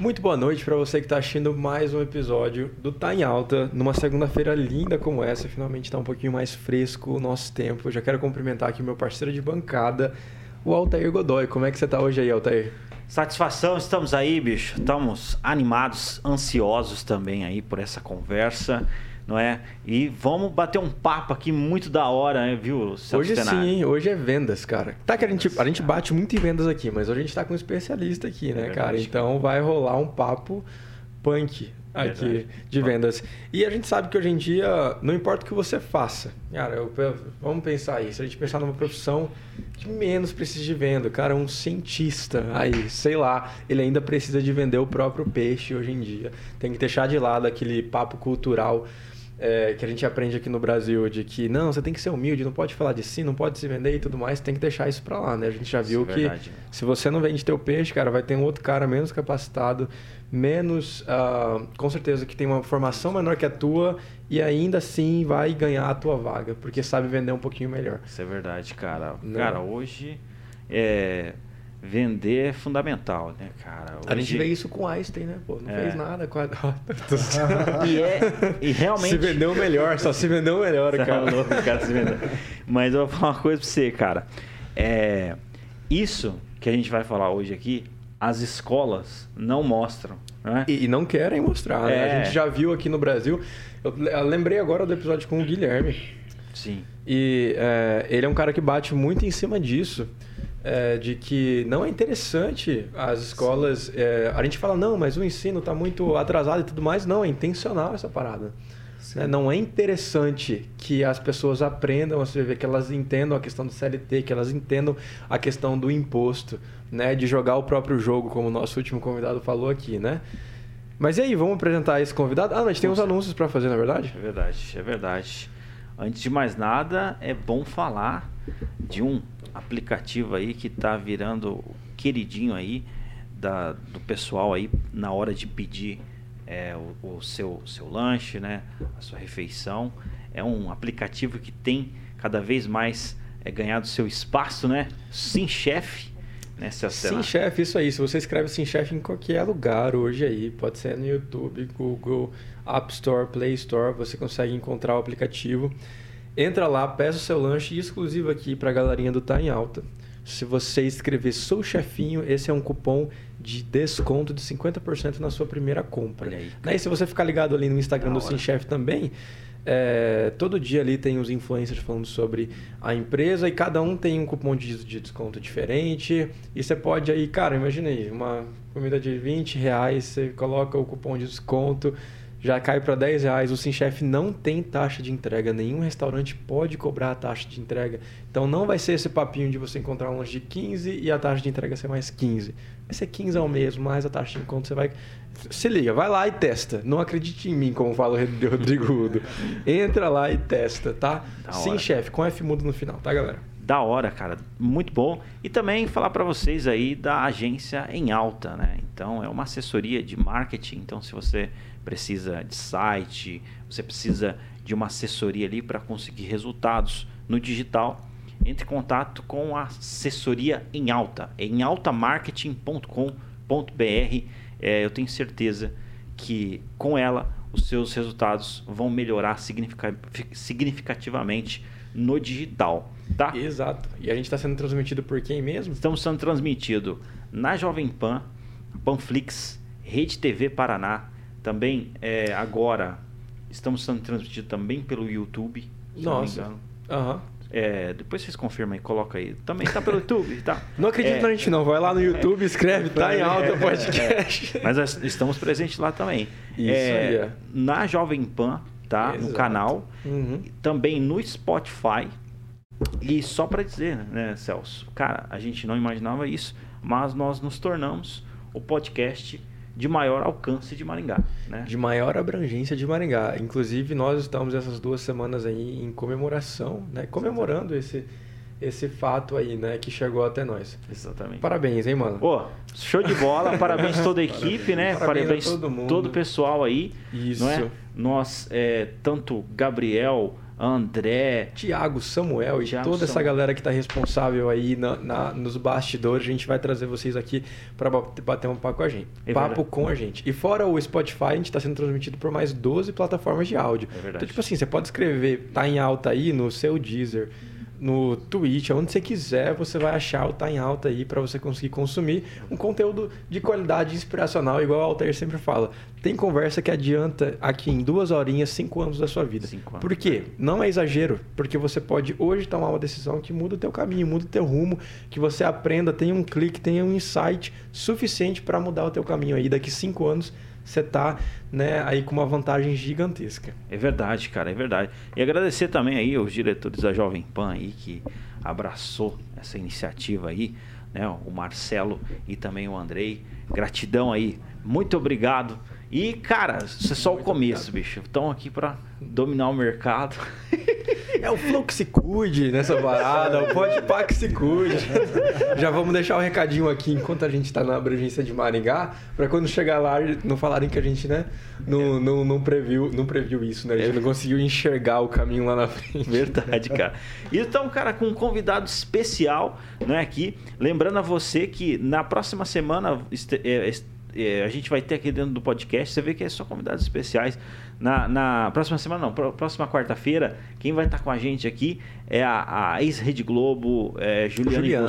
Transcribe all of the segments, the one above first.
Muito boa noite para você que está assistindo mais um episódio do Tá em Alta, numa segunda-feira linda como essa, finalmente está um pouquinho mais fresco o nosso tempo. Já quero cumprimentar aqui meu parceiro de bancada, o Altair Godoy. Como é que você está hoje aí, Altair? Satisfação, estamos aí, bicho. Estamos animados, ansiosos também aí por essa conversa não é? E vamos bater um papo aqui muito da hora, né, viu? Hoje sim, hoje é vendas, cara. Tá que a gente, a gente bate muito em vendas aqui, mas hoje a gente tá com um especialista aqui, né, é cara? Então vai rolar um papo punk aqui Verdade. de vendas. E a gente sabe que hoje em dia, não importa o que você faça, cara, eu, vamos pensar se a gente pensar numa profissão que menos precisa de venda, cara, um cientista aí, sei lá, ele ainda precisa de vender o próprio peixe hoje em dia. Tem que deixar de lado aquele papo cultural é, que a gente aprende aqui no Brasil de que não, você tem que ser humilde, não pode falar de si, não pode se vender e tudo mais, tem que deixar isso para lá, né? A gente já viu é que verdade, se você não vende teu peixe, cara, vai ter um outro cara menos capacitado, menos, uh, com certeza que tem uma formação menor que a tua e ainda assim vai ganhar a tua vaga, porque sabe vender um pouquinho melhor. Isso é verdade, cara. Não. Cara, hoje é vender é fundamental, né, cara? Hoje... A gente vê isso com Einstein, né? Pô, não é. fez nada com a... e, é, e realmente... Se vendeu melhor, só se vendeu melhor, é cara. É louco, cara se vendeu. Mas eu vou falar uma coisa pra você, cara. É, isso que a gente vai falar hoje aqui, as escolas não mostram. Né? E, e não querem mostrar, né? A é. gente já viu aqui no Brasil. Eu, eu lembrei agora do episódio com o Guilherme. Sim. E é, ele é um cara que bate muito em cima disso é, de que não é interessante as escolas. É, a gente fala, não, mas o ensino está muito atrasado e tudo mais. Não, é intencional essa parada. Né? Não é interessante que as pessoas aprendam a escrever, que elas entendam a questão do CLT, que elas entendam a questão do imposto, né? de jogar o próprio jogo, como o nosso último convidado falou aqui. Né? Mas e aí, vamos apresentar esse convidado? Ah, a gente tem uns anúncios para fazer, na é verdade? É verdade, é verdade. Antes de mais nada, é bom falar de um aplicativo aí que está virando queridinho aí da, do pessoal aí na hora de pedir é, o, o, seu, seu lanche, né, a sua refeição. É um aplicativo que tem cada vez mais é, ganhado seu espaço, né? Sim, chefe. Né, Sim, chefe, isso aí. Se você escreve Sim, chefe em qualquer lugar hoje aí, pode ser no YouTube, Google, App Store, Play Store, você consegue encontrar o aplicativo. Entra lá, peça o seu lanche exclusivo aqui para a galerinha do Tá em Alta. Se você escrever Sou Chefinho, esse é um cupom de desconto de 50% na sua primeira compra. Aí, e se você ficar ligado ali no Instagram do Sim Chef também, é, todo dia ali tem os influencers falando sobre a empresa e cada um tem um cupom de, de desconto diferente. E você pode aí, cara, imagina aí, uma comida de 20 reais, você coloca o cupom de desconto já cai para 10 reais. O SimChef não tem taxa de entrega. Nenhum restaurante pode cobrar a taxa de entrega. Então não vai ser esse papinho de você encontrar um lanche de 15 e a taxa de entrega ser mais 15. Vai ser 15 ao mês, mais a taxa de encontro você vai. Se liga, vai lá e testa. Não acredite em mim, como fala o Rodrigo Udo. Entra lá e testa, tá? Sim, chefe, com F mudo no final, tá, galera? Da hora, cara. Muito bom. E também falar para vocês aí da agência em alta, né? Então, é uma assessoria de marketing. Então, se você precisa de site, você precisa de uma assessoria ali para conseguir resultados no digital, entre em contato com a assessoria em alta, é em altamarketing.com.br. É, eu tenho certeza que com ela os seus resultados vão melhorar significativamente no digital, tá? Exato. E a gente está sendo transmitido por quem mesmo? Estamos sendo transmitido na Jovem Pan, Panflix, Rede TV Paraná, também é, agora estamos sendo transmitidos também pelo YouTube. Nossa. Uhum. É, depois vocês confirmam aí, coloca aí. Também tá pelo YouTube, tá? Não acredito é, na gente não, vai lá no YouTube, escreve, tá em alta podcast. É, mas estamos presentes lá também. Isso é, aí. Na Jovem Pan, tá? Exato. No canal. Uhum. Também no Spotify. E só para dizer, né, Celso? Cara, a gente não imaginava isso, mas nós nos tornamos o podcast de maior alcance de Maringá. Né? De maior abrangência de Maringá. Inclusive, nós estamos essas duas semanas aí em comemoração, né? comemorando esse, esse fato aí, né, que chegou até nós. Exatamente. Parabéns, hein, mano? Pô, show de bola, parabéns toda a equipe, né? Parabéns, parabéns todo, mundo. todo o pessoal aí. Isso. Não é? Nós, é, tanto Gabriel, André, Tiago, Samuel e Thiago, toda essa Samuel. galera que está responsável aí na, na- nos bastidores. A gente vai trazer vocês aqui para bater um papo com a gente. É papo com a gente. E fora o Spotify, a gente está sendo transmitido por mais 12 plataformas de áudio. É verdade. Então, tipo assim, você pode escrever, tá em alta aí no seu Deezer, no Twitch, onde você quiser, você vai achar o Tá em Alta aí para você conseguir consumir um conteúdo de qualidade inspiracional, igual o Altair sempre fala. Tem conversa que adianta aqui em duas horinhas, cinco anos da sua vida. Cinco anos. Por quê? Não é exagero, porque você pode hoje tomar uma decisão que muda o teu caminho, muda o teu rumo, que você aprenda, tenha um clique, tenha um insight suficiente para mudar o teu caminho aí. Daqui cinco anos você tá né, aí com uma vantagem gigantesca. É verdade, cara, é verdade. E agradecer também aí os diretores da Jovem Pan aí que abraçou essa iniciativa aí, né? O Marcelo e também o Andrei. Gratidão aí. Muito obrigado. E, cara, isso é só o Muito começo, obrigado. bicho. Estão aqui para dominar o mercado. É o Flow que se cuide nessa parada, o Pode Pá que se cuide. Já vamos deixar o recadinho aqui enquanto a gente tá na abrangência de Maringá, para quando chegar lá não falarem que a gente, né, não, não, não, previu, não previu isso, né? A gente não conseguiu enxergar o caminho lá na frente. Verdade, cara. Então, cara, com um convidado especial, né, aqui. Lembrando a você que na próxima semana é, é, a gente vai ter aqui dentro do podcast. Você vê que é só convidados especiais. Na, na próxima semana, não, pró- próxima quarta-feira, quem vai estar com a gente aqui é a, a ex-Rede Globo, é, Juliana Juliana.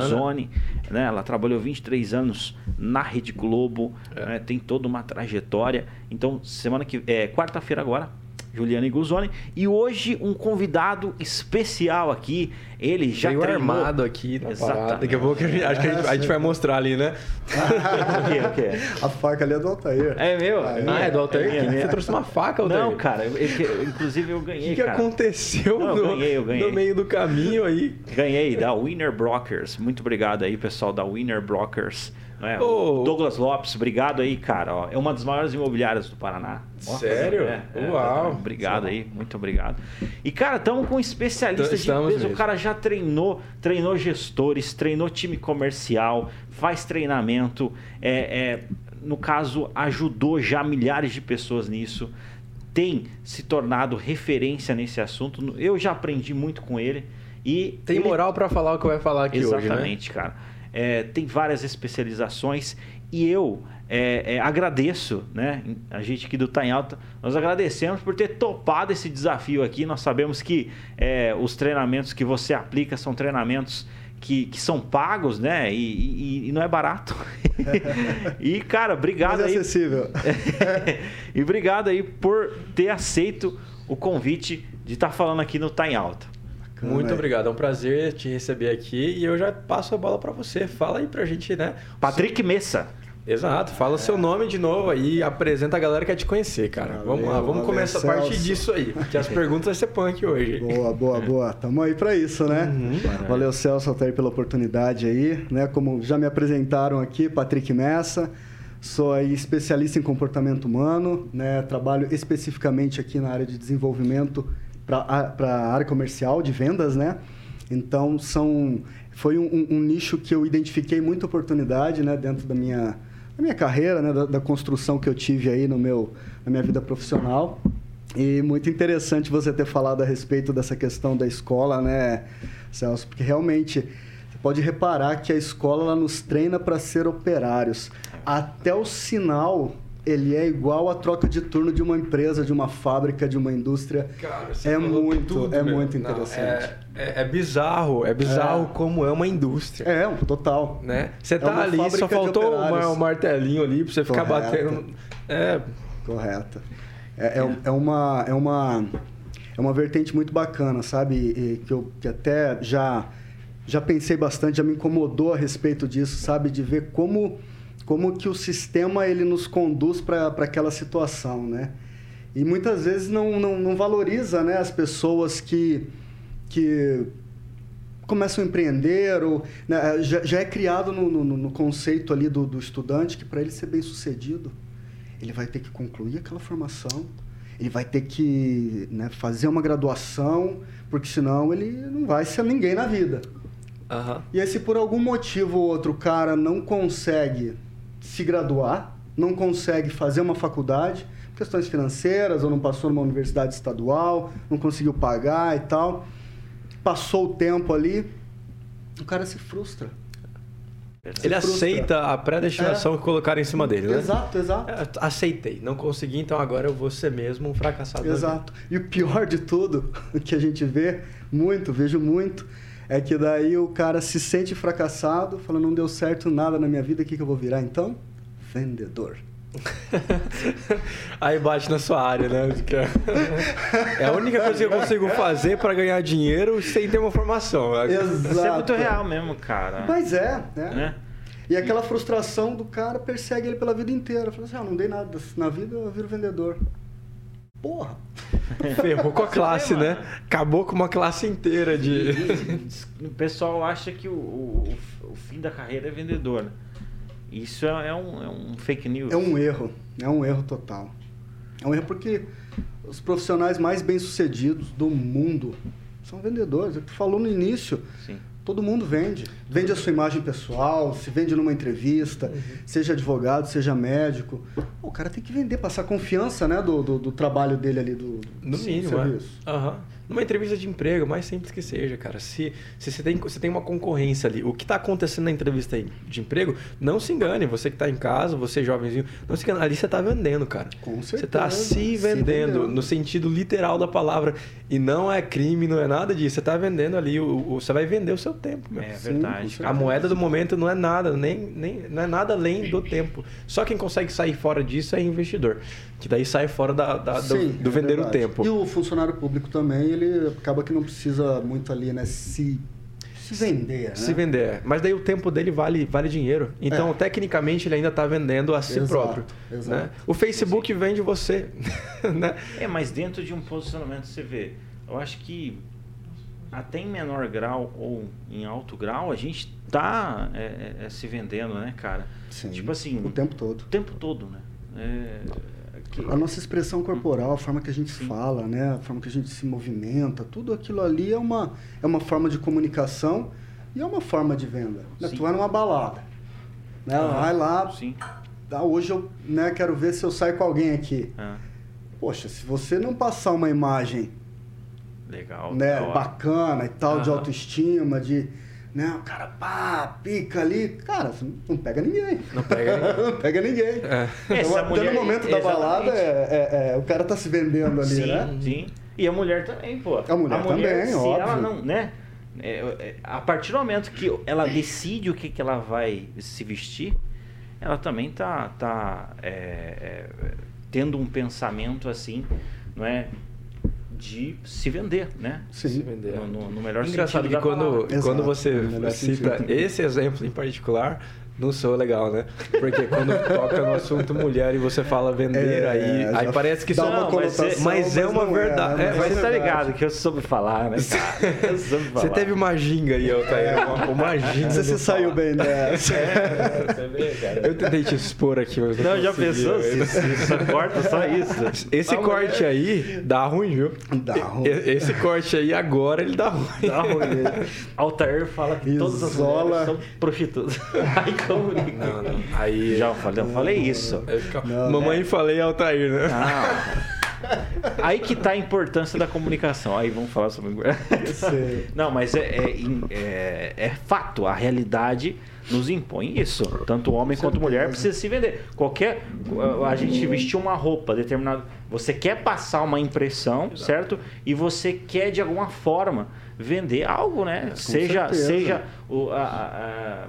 Né? Ela trabalhou 23 anos na Rede Globo, É. né? tem toda uma trajetória. Então, semana que é quarta-feira agora, Juliana Guzoni. E hoje um convidado especial aqui. Ele já Veio treinou... armado aqui na parada. Exatamente. Daqui a pouco a gente, acho que a gente, a gente vai mostrar ali, né? o quê? O quê? A faca ali é do Altair. É meu? Ah, Ah, é do Altair? minha, minha. Você trouxe uma faca, Altair? Não, cara. eu- eu- inclusive eu O ganhei, que, que cara. aconteceu Não, no, ganhei, eu ganhei. no meio do caminho aí? Ganhei da Winner Brokers. Muito obrigado aí, pessoal da Winner Brokers. Ô. Douglas Lopes, obrigado aí, cara. ó. é uma das maiores imobiliárias do Paraná. Ó, Sério? é, é, Uau. Obrigado aí, muito obrigado. E, cara, estamos com um especialista de Estamos peso. O mesmo. cara já treinou, treinou gestores, treinou time comercial, faz treinamento. é, é, no caso, ajudou já milhares de pessoas nisso. Tem se tornado referência nesse assunto. Eu já aprendi muito com ele. E Tem ele moral pra falar o que vai falar aqui hoje, né? Exatamente, cara. É, tem várias especializações e eu é, é, agradeço, né? A gente aqui do Tá em Alta, nós agradecemos por ter topado esse desafio aqui. Nós sabemos que é, os treinamentos que você aplica são treinamentos que, que são pagos, né? E, e- e não é barato. e, cara, obrigado Mas é aí. acessível. e obrigado aí por ter aceito o convite de estar falando aqui no Tá em Alta. Muito Aí. obrigado, é um prazer te receber aqui e eu já passo a bola pra você. Fala aí pra gente, né? Patrick Messa. Exato, fala seu nome de novo aí e apresenta a galera que quer te conhecer, cara. Valeu, vamos lá, vamos valeu, começar a partir disso aí, porque as perguntas vai ser punk hoje. Boa, boa, boa. Tamo aí pra isso, né? Uhum. Valeu, Celso, Altair, pela oportunidade aí. Né? Como já me apresentaram aqui, Patrick Messa. Sou aí especialista em comportamento humano, né? Trabalho especificamente aqui na área de desenvolvimento para a área comercial de vendas, né? Então, são, foi um, um- um nicho que eu identifiquei muita oportunidade, né? Dentro da minha, da minha carreira, né? Da, da construção que eu tive aí no meu, na minha vida profissional. E muito interessante você ter falado a respeito dessa questão da escola, né, Celso? Porque realmente você pode reparar que a escola nos treina para ser operários. Até o sinal ele é igual à troca de turno de uma empresa, de uma fábrica, de uma indústria. Cara, É muito- é muito interessante. é, é- é bizarro, é bizarro É. como é uma indústria. É, um total. Né? Você É tá ali, só faltou uma- um martelinho ali pra você ficar Correto. batendo. É, Correto. É, é, é uma, é, uma, é uma vertente muito bacana, sabe? E que eu que até já, já pensei bastante, já me incomodou a respeito disso, sabe? De ver como, como que o sistema ele nos conduz para aquela situação, né? E muitas vezes não, não, não valoriza né, as pessoas que, que começam a empreender, ou, né, já, já é criado no, no, no conceito ali do, do estudante que para ele ser bem sucedido, ele vai ter que concluir aquela formação, ele vai ter que né, fazer uma graduação, porque senão ele não vai ser ninguém na vida. aham. E aí, se por algum motivo ou outro cara não consegue se graduar, não consegue fazer uma faculdade, questões financeiras, ou não passou numa universidade estadual, não conseguiu pagar e tal. Passou o tempo ali, o cara se frustra. Ele aceita a predestinação é. que colocaram em cima dele, né? Exato, exato. É, aceitei, não consegui, então agora eu vou ser mesmo um fracassado. Exato. E o pior de tudo, que a gente vê muito, vejo muito, é que daí o cara se sente fracassado, fala, não deu certo nada na minha vida, o que, que eu vou virar então? Vendedor. Aí bate na sua área, né? É a única coisa que eu consigo fazer para ganhar dinheiro sem ter uma formação. Exato. Isso é muito real mesmo, cara. Mas é, né? né? E aquela frustração do cara persegue ele pela vida inteira. Fala assim, ah, não dei nada na vida, eu viro vendedor. Porra! Ferrou com a classe, né? Acabou com uma classe inteira de. O pessoal acha que o, o, o fim da carreira é vendedor, né? Isso é, é, um, é um fake news. É um erro. É um erro total. É um erro porque os profissionais mais bem-sucedidos do mundo são vendedores. Tu falou no início. Sim. Todo mundo vende. Vende a sua imagem pessoal, se vende numa entrevista, uhum. seja advogado, seja médico. O cara tem que vender, passar confiança né, do, do, do trabalho dele ali, do, no do mínimo, é. serviço. É. Uhum. Numa entrevista de emprego, mais simples que seja, cara. Se, se você, tem, você tem uma concorrência ali, o que está acontecendo na entrevista de emprego, não se engane. Você que está em casa, você jovenzinho, não se engane. Ali você está vendendo, cara. Com certeza. Você está se vendendo, se vendendo, no sentido literal da palavra. E não é crime, não é nada disso. Você está vendendo ali, o, o, você vai vender o seu tempo. Meu. É verdade. Sim, a moeda do momento não é nada, nem, nem, não é nada além do tempo. Só quem consegue sair fora disso é investidor. Que daí sai fora da, da Sim, do, do é vender verdade. o tempo. E o funcionário público também, ele acaba que não precisa muito ali, né? Se se vender, né? Se vender. Mas daí o tempo dele vale, vale dinheiro. Então, é. tecnicamente, ele ainda está vendendo a si exato, próprio. Exato. Né? O Facebook Sim. vende você. né? É, mas dentro de um posicionamento você vê. Eu acho que até em menor grau ou em alto grau, a gente está é, é, é, se vendendo, né, cara? Sim, tipo assim. O tempo todo. O tempo todo, né? É, que... A nossa expressão corporal, a forma que a gente Sim. fala, né? a forma que a gente se movimenta, tudo aquilo ali é uma, é uma forma de comunicação e é uma forma de venda. Né? Tu é numa balada. Né? Uhum. Vai lá. Sim. Ah, hoje eu né, quero ver se eu saio com alguém aqui. Uhum. Poxa, se você não passar uma imagem legal, né, bacana e tal, uhum. de autoestima, de né? O cara, pá, pica ali. Cara, você não pega ninguém. Não pega ninguém. não pega ninguém. É. Então, até no momento da balada, é, é, é, o cara tá se vendendo ali, sim, né? Sim, E a mulher também, pô. A mulher, a mulher também, se óbvio. ela não, né? É, é, a partir do momento que ela decide o que, que ela vai se vestir, ela também tá, tá é, tendo um pensamento assim, não é? De se vender, né? Sim. Se vender. No, no, no melhor Engraçado sentido que quando, quando você cita esse exemplo em particular, não sou legal, né? Porque quando toca no assunto mulher e você fala vender, é, aí, aí parece que dá uma conotação, mas, é, mas é uma verdade. É, né? mas você tá ligado que eu soube falar, né, cara? Soube falar. Você teve uma ginga aí, Altair. É. Uma, uma ginga. Você se saiu bem dessa. É, você vê, cara. Eu tentei te expor aqui, mas não, não já pensou? Se, se só corta só isso. Esse tá corte mulher. aí dá ruim, viu? Dá ruim. Esse corte aí agora ele dá ruim. Dá ruim. Altair fala que Isola. todas as mulheres são prostitutas. Aí não, não. Aí. Já falei, eu falei isso. Não, Mamãe né? falei Altair, né? Não. Aí que tá a importância da comunicação. Aí vamos falar sobre. Não, mas é, é, é, é, fato. A realidade nos impõe isso. Tanto homem quanto mulher precisa se vender. Qualquer. A gente vestir uma roupa determinada. Você quer passar uma impressão, Exato. certo? E você quer de alguma forma vender algo, né? É, seja, seja o, a, a,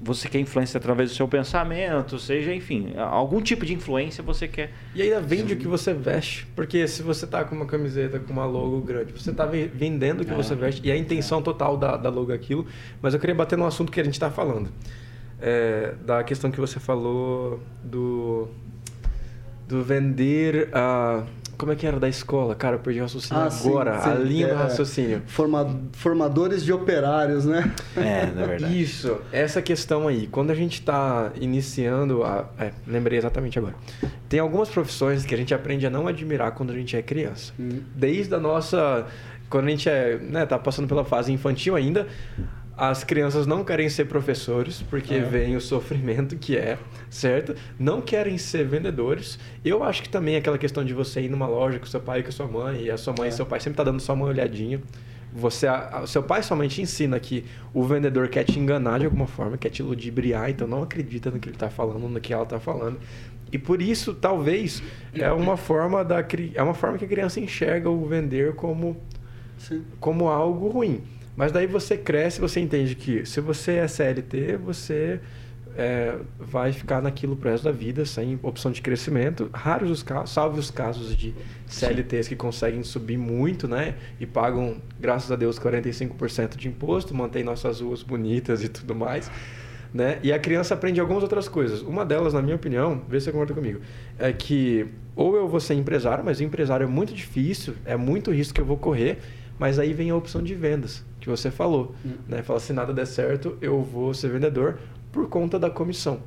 você quer influência através do seu pensamento, seja, enfim, algum tipo de influência você quer. E ainda vende Sim. o que você veste, porque se você tá com uma camiseta com uma logo grande, você tá vendendo o que é. você veste, e a intenção é. total da, da logo é aquilo. Mas eu queria bater no assunto que a gente está falando, é, da questão que você falou do, do vender a. Uh, como é que era da escola? Cara, eu perdi o raciocínio ah, agora. Sim, sim. A linha do é, raciocínio. Forma, formadores de operários, né? É, na verdade. Isso, essa questão aí. Quando a gente está iniciando. A, é, lembrei exatamente agora. Tem algumas profissões que a gente aprende a não admirar quando a gente é criança. Hum. Desde a nossa. Quando a gente é, né, tá passando pela fase infantil ainda, As crianças não querem ser professores, porque É. vem o sofrimento que é, certo? Não querem ser vendedores. Eu acho que também aquela questão de você ir numa loja com seu pai e com sua mãe, e a sua mãe É. e seu pai sempre tá dando só uma olhadinha. Você, a- seu pai somente ensina que o vendedor quer te enganar de alguma forma, quer te ludibriar, então não acredita no que ele está falando, no que ela está falando. E por isso, talvez, é uma forma da é uma forma que a criança enxerga o vender como Sim. como algo ruim. Mas daí você cresce, você entende que se você é CLT, você é, vai ficar naquilo pro resto da vida, sem opção de crescimento. Raros os casos, salve os casos de CLTs que conseguem subir muito, né? E pagam, graças a Deus, 45% de imposto, mantém nossas ruas bonitas e tudo mais. Né? E a criança aprende algumas outras coisas. Uma delas, na minha opinião, vê se você concorda comigo, é que ou eu vou ser empresário, mas empresário é muito difícil, é muito risco que eu vou correr, mas aí vem a opção de vendas, que você falou. Hum. Né? Fala, se nada der certo, eu vou ser vendedor por conta da comissão.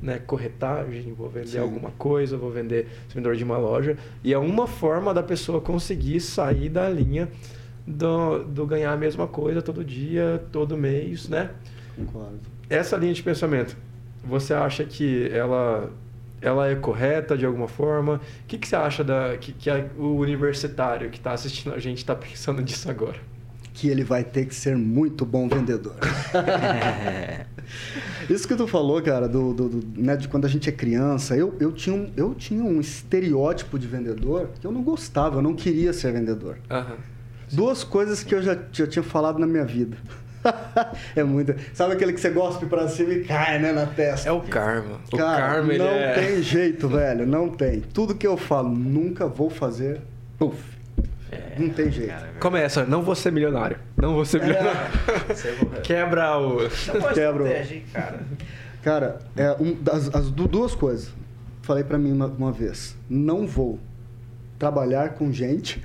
Né? Corretagem, vou vender Sim. alguma coisa, vou vender ser vendedor de uma loja. E é uma forma da pessoa conseguir sair da linha do, do ganhar a mesma coisa todo dia, todo mês, né? Concordo. Essa linha de pensamento, você acha que ela, ela é correta de alguma forma? O que, que você acha da, que, que a- o universitário que está assistindo a gente está pensando disso agora? Que ele vai ter que ser muito bom vendedor. Isso que tu falou, cara, do, do- do- né, de quando a gente é criança, eu, eu, tinha um, eu tinha um estereótipo de vendedor que eu não gostava, eu não queria ser vendedor. Aham. Duas coisas que eu já, já tinha falado na minha vida. é muito. Sabe aquele que você gospe pra cima e cai, né, na testa? É o karma. O Cara, karma, ele não é... tem jeito, velho, não tem. Tudo que eu falo, nunca vou fazer, puf. É, Não tem jeito. cara, é Começa, não vou ser milionário. Não vou ser milionário. Quebra o... Quebra o- cara. Cara, é um, das, as du- duas coisas. Falei pra mim uma, uma vez. Não vou trabalhar com gente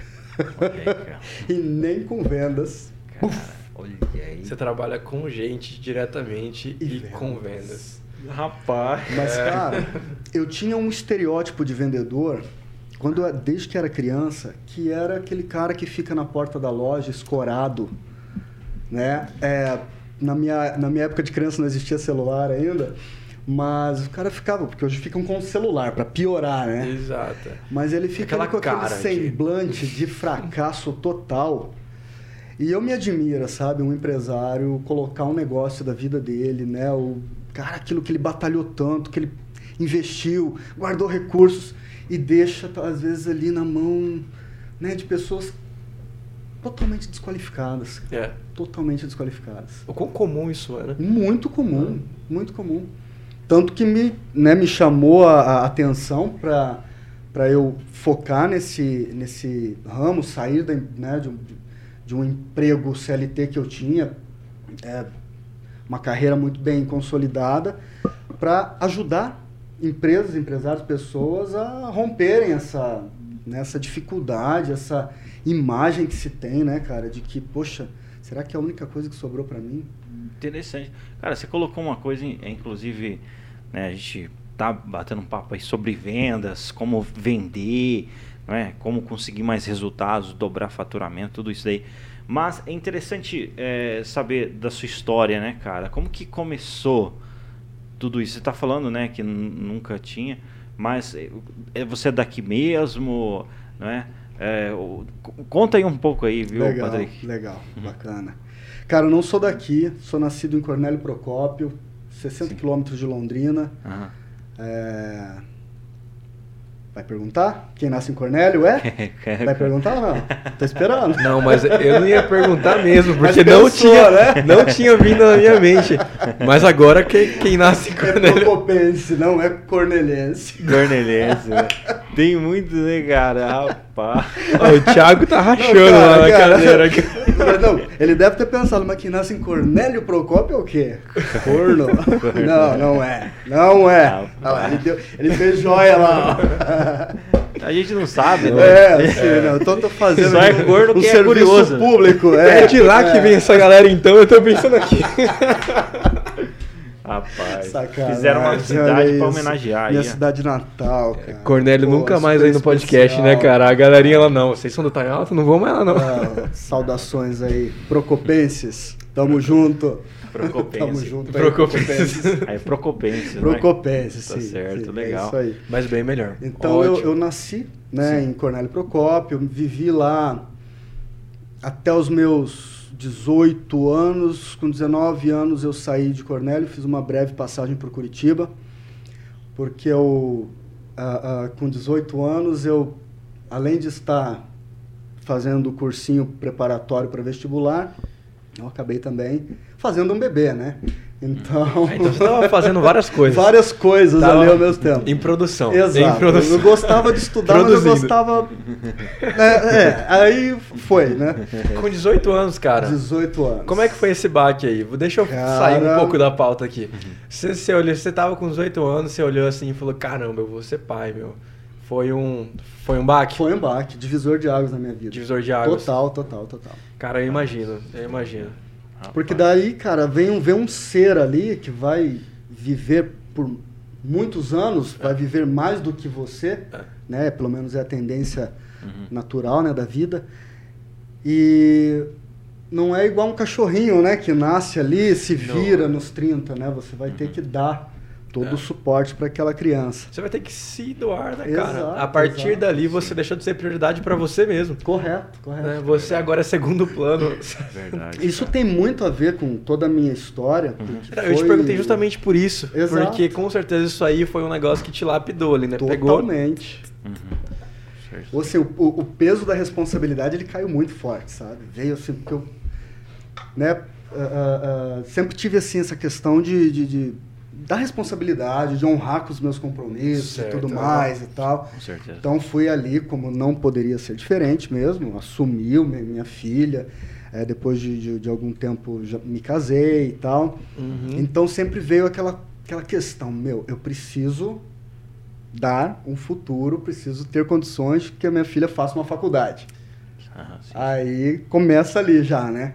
cara. e nem com vendas. Cara, olha aí. Você trabalha com gente diretamente E e, vendas. com vendas. Rapaz. Mas, cara, eu tinha um estereótipo de vendedor quando eu- desde que era criança, que era aquele cara que fica na porta da loja escorado, né? É, na, minha, na minha época de criança não existia celular ainda, mas o cara ficava, porque hoje ficam com o celular, para piorar, né? Exato. Mas ele fica com aquele cara de- semblante de fracasso total. E eu me admira, sabe, um empresário colocar um negócio da vida dele, né? O cara, aquilo que ele batalhou tanto, que ele investiu, guardou recursos e deixa às vezes ali na mão, né, de pessoas totalmente desqualificadas, É. totalmente desqualificadas. O quão comum isso é, né? Muito comum, muito comum. Tanto que me, né, me chamou a, a atenção para para eu focar nesse, nesse ramo, sair da, né, de, um, de um emprego CLT que eu tinha, é, uma carreira muito bem consolidada, para ajudar empresas, empresários, pessoas a romperem essa, né, essa dificuldade, essa imagem que se tem, né, cara, de que, poxa, será que é a única coisa que sobrou para mim? Interessante. Cara, você colocou uma coisa, é, inclusive, né, a gente tá batendo um papo aí sobre vendas, como vender, não é? como conseguir mais resultados, dobrar faturamento, tudo isso daí. Mas é interessante é, saber da sua história, né, cara? Como que começou tudo isso? Você está falando, né, que nunca tinha, mas é, é, você é daqui mesmo, não é? É, o- conta aí um pouco aí, viu, legal, Patrick? Legal, Uhum. bacana. Cara, eu não sou daqui, sou nascido em Cornélio Procópio, 60 Sim. quilômetros de Londrina. Aham. É, Vai perguntar? Quem nasce em Cornélio é? Vai perguntar ou não? Tô esperando. Não, mas eu não ia perguntar mesmo, porque não pensou, tinha, né? não tinha vindo na minha mente. Mas agora quem, quem nasce em É Cornélio... procopense, não é corneliense. Cornelense, né? Tem muito, né, cara? Rapaz. O Thiago tá rachando Não, cara, lá na cara. cadeira aqui. Não, ele deve ter pensado, mas quem nasce em Cornélio Procópio é o quê? Corno? Não, não é. Não é. Ele, deu- ele fez joia lá. A gente não sabe, né? É, sim, não. Então tô fazendo Só é um- corno um quem é serviço curioso. público. É, É, de lá que é. vem essa galera então, eu tô pensando aqui. Rapaz. Sacanagem, Fizeram uma cidade pra homenagear Minha cidade natal, cara. Cornélio Pô, nunca mais aí no podcast, especial. né, cara? A galerinha lá, não, vocês são do Alta, não vão mais lá, não. Ah, saudações aí, procopenses. Tamo junto. Procopense. Tamo junto. Procopense. Aí Procopense, Procopense, Tá sim. certo, sim, legal. É isso aí. Mas bem melhor. Então eu, eu nasci né, em Cornélio Procópio, vivi lá até os meus 18 anos. Com 19 anos eu saí de Cornélio, fiz uma breve passagem por Curitiba, porque eu, ah, ah, com 18 anos, eu, além de estar fazendo o cursinho preparatório para vestibular, eu acabei também fazendo um bebê, né? Então, Ah, Então você estava fazendo várias coisas. várias coisas Tava ali ao mesmo tempo. Em produção. Exato. Em produção. Eu gostava de estudar, mas eu gostava. É, é, aí foi, né? Com 18 anos, cara. 18 anos. Como é que foi esse baque aí? Deixa eu Cara- sair um pouco da pauta aqui. Você, você, olhou, você tava com 18 anos, você olhou assim e falou: caramba, eu vou ser pai, meu. Foi um, foi um baque? Foi um embate, divisor de águas na minha vida. Divisor de águas. Total, total, total. Cara, eu imagino, eu imagino. Porque daí, cara, vem um, vem um ser ali que vai viver por muitos anos, vai viver mais do que você, É. né? Pelo menos é a tendência Uhum. natural, né, da vida. E não é igual um cachorrinho, né, que nasce ali, se Não. vira nos 30, né? Você vai ter que dar todo É. o suporte para aquela criança. Você vai ter que se doar, né, cara? Exato, a partir exato, dali você deixou de ser prioridade pra você mesmo. Correto, correto. né? Você agora é segundo plano. Verdade. Isso cara. tem muito a ver com toda a minha história. porque Eu te foi- perguntei justamente por isso. Exato. Porque com certeza isso aí foi um negócio que te lapidou ali, né? Pegou. Totalmente. Uhum. Certo. Ou seja, o, o- peso da responsabilidade ele caiu muito forte, sabe? Veio assim, porque eu né, ah, ah, ah, sempre tive assim essa questão de, de, de- da responsabilidade, de honrar com os meus compromissos Certo, e tudo mais e tal. Com certeza. Então fui ali, como não poderia ser diferente mesmo, assumi o mi- minha filha. eh, depois de, de, de algum tempo já me casei e tal. Uhum. Então sempre veio aquela, aquela questão, meu, eu preciso dar um futuro, preciso ter condições que a minha filha faça uma faculdade. Sim. Aí começa ali já, né?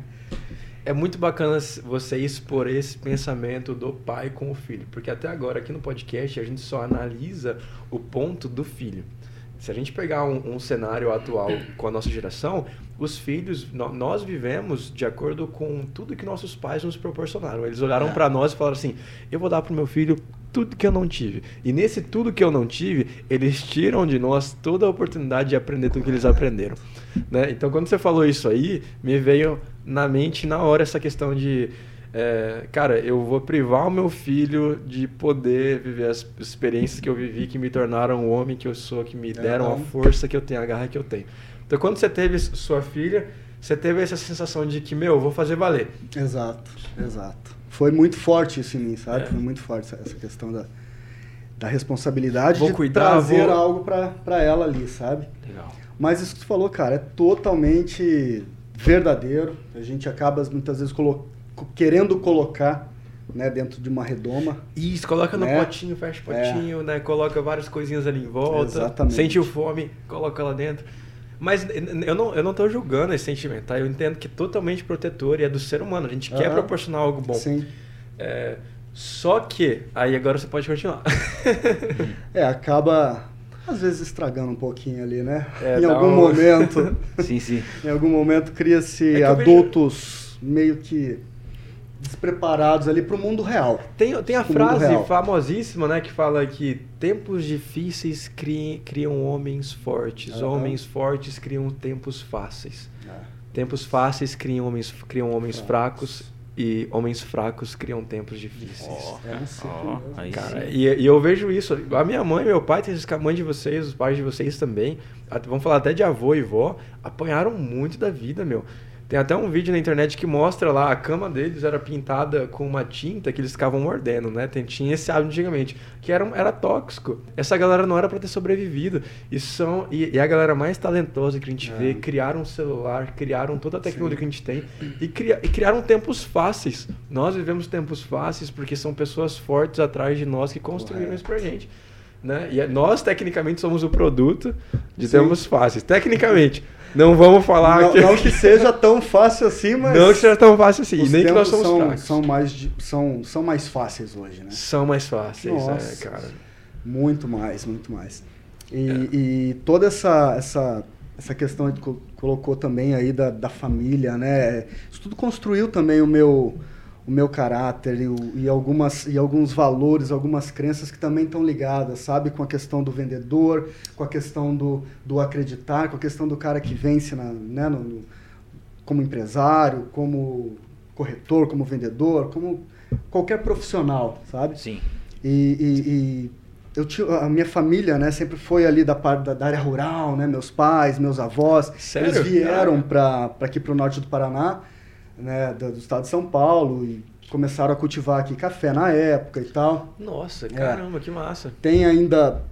É muito bacana você expor esse pensamento do pai com o filho, porque até agora aqui no podcast a gente só analisa o ponto do filho. Se a gente pegar um, um cenário atual com a nossa geração, os filhos, no- nós vivemos de acordo com tudo que nossos pais nos proporcionaram. Eles olharam para nós e falaram assim: eu vou dar pro meu filho tudo que eu não tive. E nesse tudo que eu não tive, eles tiram de nós toda a oportunidade de aprender tudo que eles aprenderam. Né? Então, quando você falou isso aí, me veio na mente na hora essa questão de. é, cara, eu vou privar o meu filho de poder viver as experiências que eu vivi, que me tornaram o homem que eu sou, que me deram a força que eu tenho, a garra que eu tenho. Então, quando você teve sua filha, você teve essa sensação de que, meu, eu vou fazer valer. Exato, exato. Foi muito forte isso em mim, sabe? É. Foi muito forte essa- questão da, da responsabilidade Vou de cuidar, trazer vou- algo pra ela ali, sabe? Legal. Mas isso que tu falou, cara, é totalmente verdadeiro. A gente acaba muitas vezes colo- co- querendo colocar né, dentro de uma redoma. Isso, coloca no Né? potinho, fecha o potinho, né? Coloca várias coisinhas ali em volta. Exatamente. Sentiu fome, coloca lá dentro. Mas eu não, eu não tô julgando esse sentimento, tá? Eu entendo que é totalmente protetor e é do ser humano. A gente quer Aham. proporcionar algo bom. Sim. É, só que, aí agora você pode continuar. É, acaba às vezes estragando um pouquinho ali, né? É, em algum um- momento, Sim, sim. em algum momento cria-se É eu vejo- adultos meio que despreparados ali para o mundo real. Tem, tem a frase famosíssima, né, que fala que tempos difíceis criam, criam homens fortes, homens fortes criam tempos fáceis. Tempos fáceis criam homens, criam homens fracos e homens fracos criam tempos difíceis. Mesmo. aí Cara, e, e eu vejo isso. A minha mãe, meu pai, a mãe de vocês, os pais de vocês também. Vamos falar até de avô e vó. Apanharam muito da vida, meu. Tem até um vídeo na internet que mostra lá, a cama deles era pintada com uma tinta que eles ficavam mordendo, né? Tem, tinha esse hábito antigamente, que era, era tóxico. Essa galera não era pra ter sobrevivido. E, são, e, e a galera mais talentosa que a gente É. vê, criaram um celular, criaram toda a tecnologia que a gente tem e, cria, e criaram tempos fáceis. Nós vivemos tempos fáceis porque são pessoas fortes atrás de nós que construíram Correto. isso pra gente. Né? E é- nós, tecnicamente, somos o produto de Sim. tempos fáceis. Tecnicamente. Não vamos falar Não, que... não que seja tão fácil assim, mas Não que seja tão fácil assim. Nem que nós somos são, fracos. são mais são, são mais fáceis hoje, né? São mais fáceis, Nossa. é, cara. Muito mais, muito mais. E, É. e toda essa, essa essa questão de colocou também aí da, da família, né? Isso tudo construiu também o meu o meu caráter e, o, e, algumas, e alguns valores, algumas crenças que também estão ligadas, sabe? Com a questão do vendedor, com a questão do, do acreditar, com a questão do cara que vence na, né, no, como empresário, como corretor, como vendedor, como qualquer profissional, sabe? Sim. E, e, e eu tinha, a minha família, né, sempre foi ali da parte da, da área rural, né, meus pais, meus avós, Sério? eles vieram para aqui para o norte do Paraná, né, do, do, estado de São Paulo e começaram a cultivar aqui café na época e tal. Nossa, caramba, é. que massa. Tem ainda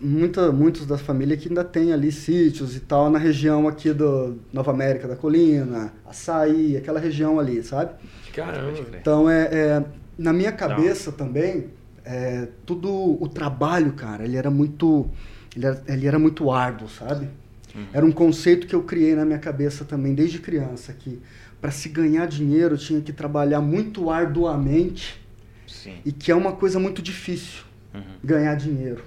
muita, muitos da família que ainda tem ali sítios e tal na região aqui do Nova América da Colina, Açaí, aquela região ali, sabe? Caramba. Então é, é na minha cabeça Não. também é, tudo o trabalho, cara, ele era muito ele era, ele era muito árduo, sabe? Uhum. Era um conceito que eu criei na minha cabeça também desde criança que para se ganhar dinheiro tinha que trabalhar muito arduamente Sim. e que é uma coisa muito difícil uhum. ganhar dinheiro.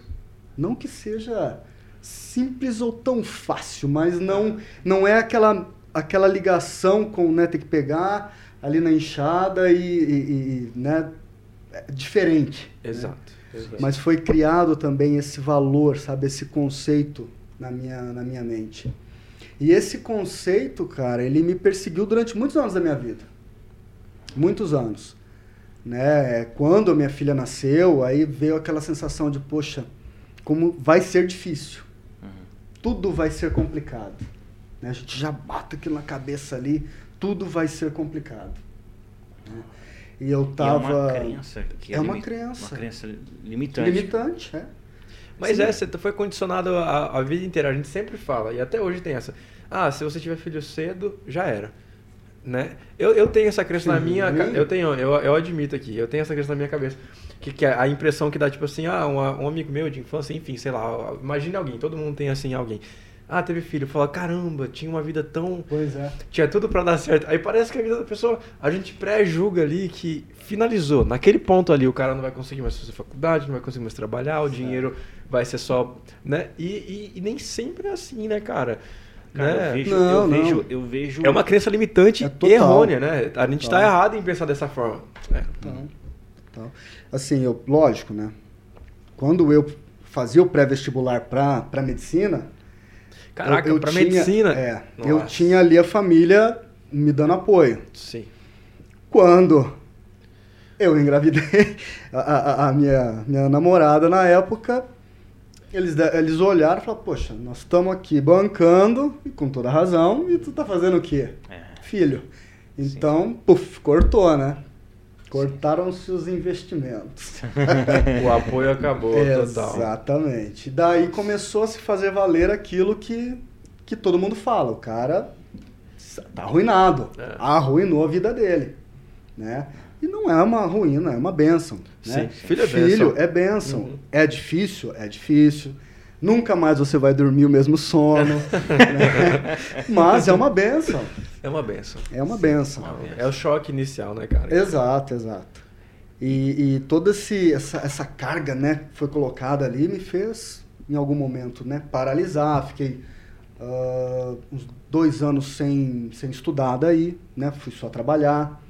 Não que seja simples ou tão fácil, mas não não é aquela aquela ligação com né ter que pegar ali na enxada e, e, e né é diferente. Exato, né? exato. Mas foi criado também esse valor, sabe, esse conceito na minha, na minha mente. E esse conceito, cara, ele me perseguiu durante muitos anos da minha vida. Muitos anos. Né? Quando a minha filha nasceu, aí veio aquela sensação de, poxa, como vai ser difícil. Uhum. Tudo vai ser complicado. Né? A gente já bate aquilo na cabeça ali, tudo vai ser complicado. Né? E eu tava. E é uma crença. Que é, é uma crença. Uma crença limitante. Limitante, é. Mas Sim. é, você foi condicionado a, a vida inteira. A gente sempre fala, e até hoje tem essa. Ah, se você tiver filho cedo, já era. Né? Eu, eu tenho essa crença Sim. na minha. Eu tenho, eu, eu admito aqui, eu tenho essa crença na minha cabeça. Que, que é a impressão que dá, tipo assim, ah, um amigo meu de infância, enfim, sei lá, imagine alguém, todo mundo tem assim alguém. Ah, teve filho. Fala, caramba, tinha uma vida tão. Pois é. Tinha tudo para dar certo. Aí parece que a vida da pessoa, a gente pré-julga ali que finalizou. Naquele ponto ali, o cara não vai conseguir mais fazer faculdade, não vai conseguir mais trabalhar, o dinheiro vai ser só. né? E, e, e nem sempre é assim, né, cara? Cara, né? eu, vejo, não, eu, não. vejo, eu vejo. É uma crença limitante é e errônea, né? A gente está errado em pensar dessa forma. É. Total. Total. Assim, eu, lógico, né? Quando eu fazia o pré-vestibular para medicina Caraca, eu, eu pra tinha, medicina. É, eu tinha ali a família me dando apoio. Sim. Quando eu engravidei, a, a, a minha, minha namorada na época, eles, eles olharam e falaram, poxa, nós estamos aqui bancando, e com toda razão, e tu tá fazendo o quê? É. Filho. Então, Sim. puf, cortou, né? Cortaram-se os investimentos. o apoio acabou total. Exatamente. Daí começou a se fazer valer aquilo que, que todo mundo fala. O cara tá arruinado. É. Arruinou a vida dele. Né? E não é uma ruína, é uma benção. Né? Sim, filho é Filho benção. é benção. Uhum. É difícil? É difícil. Nunca mais você vai dormir o mesmo sono. né? Mas é uma benção. É uma benção. É uma benção. É o choque inicial, né, cara? Exato, exato. E, e toda esse, essa, essa carga, né, que foi colocada ali me fez, em algum momento, né, paralisar. Fiquei uh, uns dois anos sem, sem estudar daí, né, fui só trabalhar.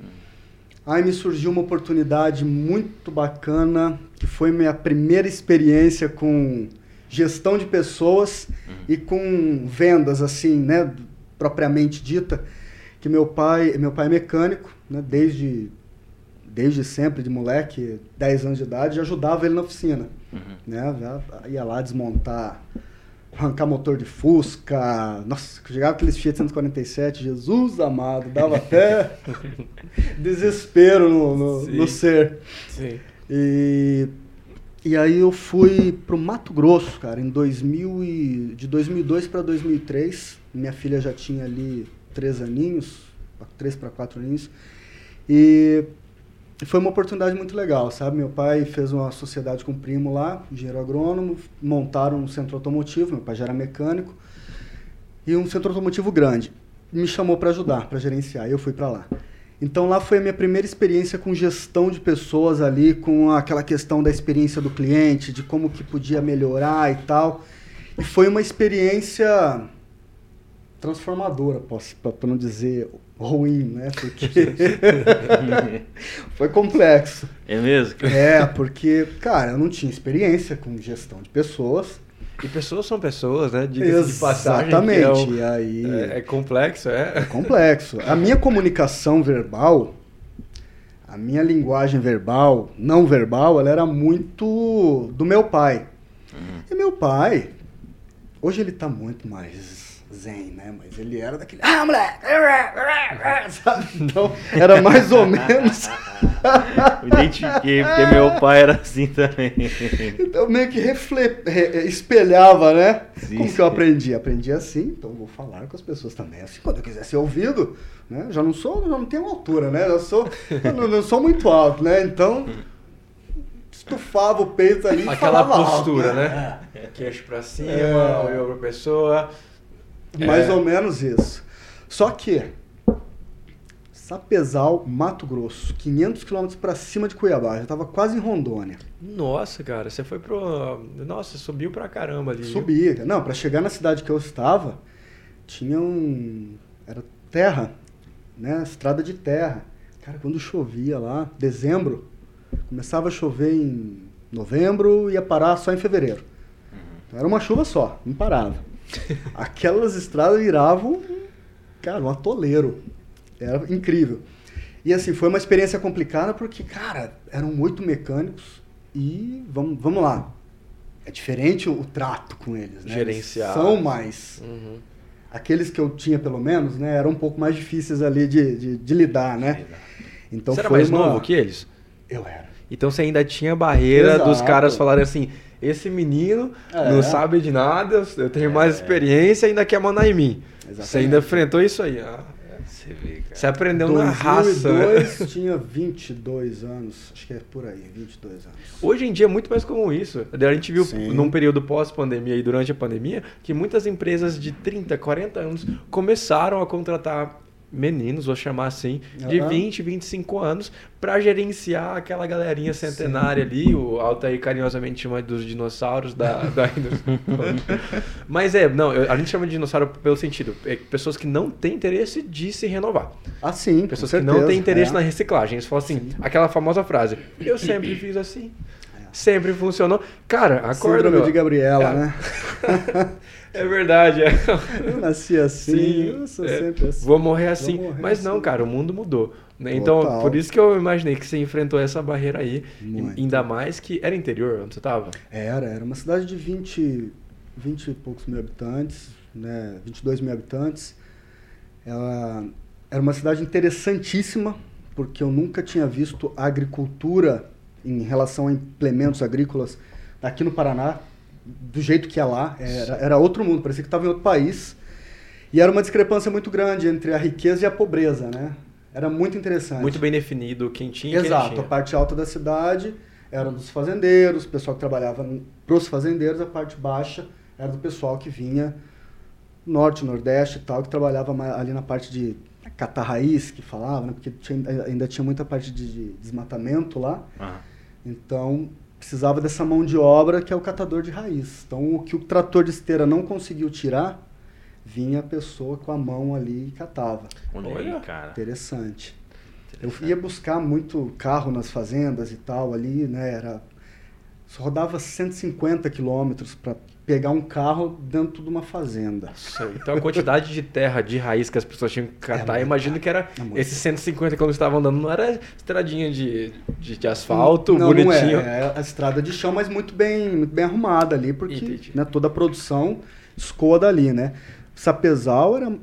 Aí me surgiu uma oportunidade muito bacana, que foi minha primeira experiência com gestão de pessoas uhum. e com vendas, assim, né, propriamente dita que meu pai, meu pai é mecânico, né, desde desde sempre de moleque, 10 anos de idade, já ajudava ele na oficina, uhum. né? ia lá desmontar, arrancar motor de Fusca. Nossa, chegava aqueles Fiat 147, Jesus amado, dava até desespero no, no, no ser. Sim. E e aí eu fui pro Mato Grosso, cara, em 2000 e, de 2002 para 2003. Minha filha já tinha ali três aninhos, três para quatro aninhos. E foi uma oportunidade muito legal, sabe? Meu pai fez uma sociedade com um primo lá, engenheiro agrônomo, montaram um centro automotivo, meu pai já era mecânico, e um centro automotivo grande. Me chamou para ajudar, para gerenciar, e eu fui para lá. Então lá foi a minha primeira experiência com gestão de pessoas ali, com aquela questão da experiência do cliente, de como que podia melhorar e tal. E foi uma experiência transformadora, para não dizer ruim, né? Porque foi complexo. É mesmo? É, porque, cara, eu não tinha experiência com gestão de pessoas. E pessoas são pessoas, né? Diga-se de passagem. Exatamente. É, um, aí... É, é, complexo, é? É complexo. A minha comunicação verbal, a minha linguagem verbal, não verbal, ela era muito do meu pai. Uhum. E meu pai, hoje ele está muito mais zen, né? Mas ele era daquele. Ah, moleque! Sabe? Então, era mais ou menos. Eu identifiquei, porque meu pai era assim também. Então, meio que refle... espelhava, né? Sim, Como sim. que eu aprendi? Aprendi assim, então vou falar com as pessoas também. Assim, quando eu quiser ser ouvido, né? Já não sou, já não tenho altura, né? Eu sou, eu não, não sou muito alto, né? Então estufava o peito ali Aquela postura, alto, né? né? Queixo pra cima, é... olhou pra pessoa. Mais é. ou menos isso. Só que Sapezal, Mato Grosso, 500 quilômetros para cima de Cuiabá, já estava quase em Rondônia. Nossa, cara, você foi pro, nossa, subiu pra caramba ali. Subi. Não, para chegar na cidade que eu estava, tinha um era terra, né, estrada de terra. Cara, quando chovia lá, dezembro, começava a chover em novembro e ia parar só em fevereiro. Uhum. Então, era uma chuva só, não parava. Aquelas estradas viravam, cara, um atoleiro. Era incrível. E assim, foi uma experiência complicada porque, cara, eram oito mecânicos e vamos, vamos lá. É diferente o, o trato com eles, né? Gerenciar. são mais. Uhum. Aqueles que eu tinha, pelo menos, né, eram um pouco mais difíceis ali de, de, de lidar, né? Então você foi era mais uma... novo que eles? Eu era. Então você ainda tinha barreira Exato. dos caras falarem assim, esse menino é. não sabe de nada, eu tenho é. mais experiência e ainda quer mandar em mim. Exatamente. Você ainda enfrentou isso aí. Ah, você, vê, você aprendeu 2002, na raça. Né? tinha 22 anos, acho que é por aí, 22 anos. Hoje em dia é muito mais comum isso. A gente viu Sim. num período pós-pandemia e durante a pandemia que muitas empresas de 30, 40 anos começaram a contratar meninos, vou chamar assim, de uhum. 20, 25 anos, para gerenciar aquela galerinha centenária Sim. ali, o Altair carinhosamente chama dos dinossauros da, da Mas é, não, a gente chama de dinossauro pelo sentido, é pessoas que não têm interesse de se renovar. Ah, sim. Pessoas que não têm interesse é. na reciclagem. Eles falam assim, sim. aquela famosa frase, eu sempre fiz assim. É. Sempre funcionou. Cara, acorda, Síndrome meu. de Gabriela, né? É verdade. É. Eu nasci assim, Sim, eu sou é, sempre assim. Vou morrer assim. Vou morrer Mas assim. não, cara, o mundo mudou. Né? Então, por isso que eu imaginei que você enfrentou essa barreira aí. Muito. Ainda mais que era interior, onde você estava? Era, era uma cidade de 20, 20 e poucos mil habitantes, né? 22 mil habitantes. Ela era uma cidade interessantíssima, porque eu nunca tinha visto agricultura em relação a implementos agrícolas aqui no Paraná do jeito que é lá. Era, era outro mundo, parecia que estava em outro país. E era uma discrepância muito grande entre a riqueza e a pobreza, né? Era muito interessante. Muito bem definido quem tinha Exato. A parte alta da cidade era dos fazendeiros, o pessoal que trabalhava para os fazendeiros. A parte baixa era do pessoal que vinha norte, nordeste e tal, que trabalhava ali na parte de catar raiz, que falava, né? Porque tinha, ainda tinha muita parte de, de desmatamento lá. Uhum. Então, precisava dessa mão de obra que é o catador de raiz. Então, o que o trator de esteira não conseguiu tirar, vinha a pessoa com a mão ali e catava. Olha, cara. Interessante. Interessante. Eu ia buscar muito carro nas fazendas e tal ali, né? Era só rodava 150 quilômetros para pegar um carro dentro de uma fazenda. Então a quantidade de terra de raiz que as pessoas tinham que catar, é, imagino que era é esses 150 quando estavam andando, não era estradinha de, de, de asfalto, não, bonitinho. Não é, é a estrada de chão, mas muito bem, muito bem arrumada ali, porque né, toda a produção escoa dali, né? Sapezal era,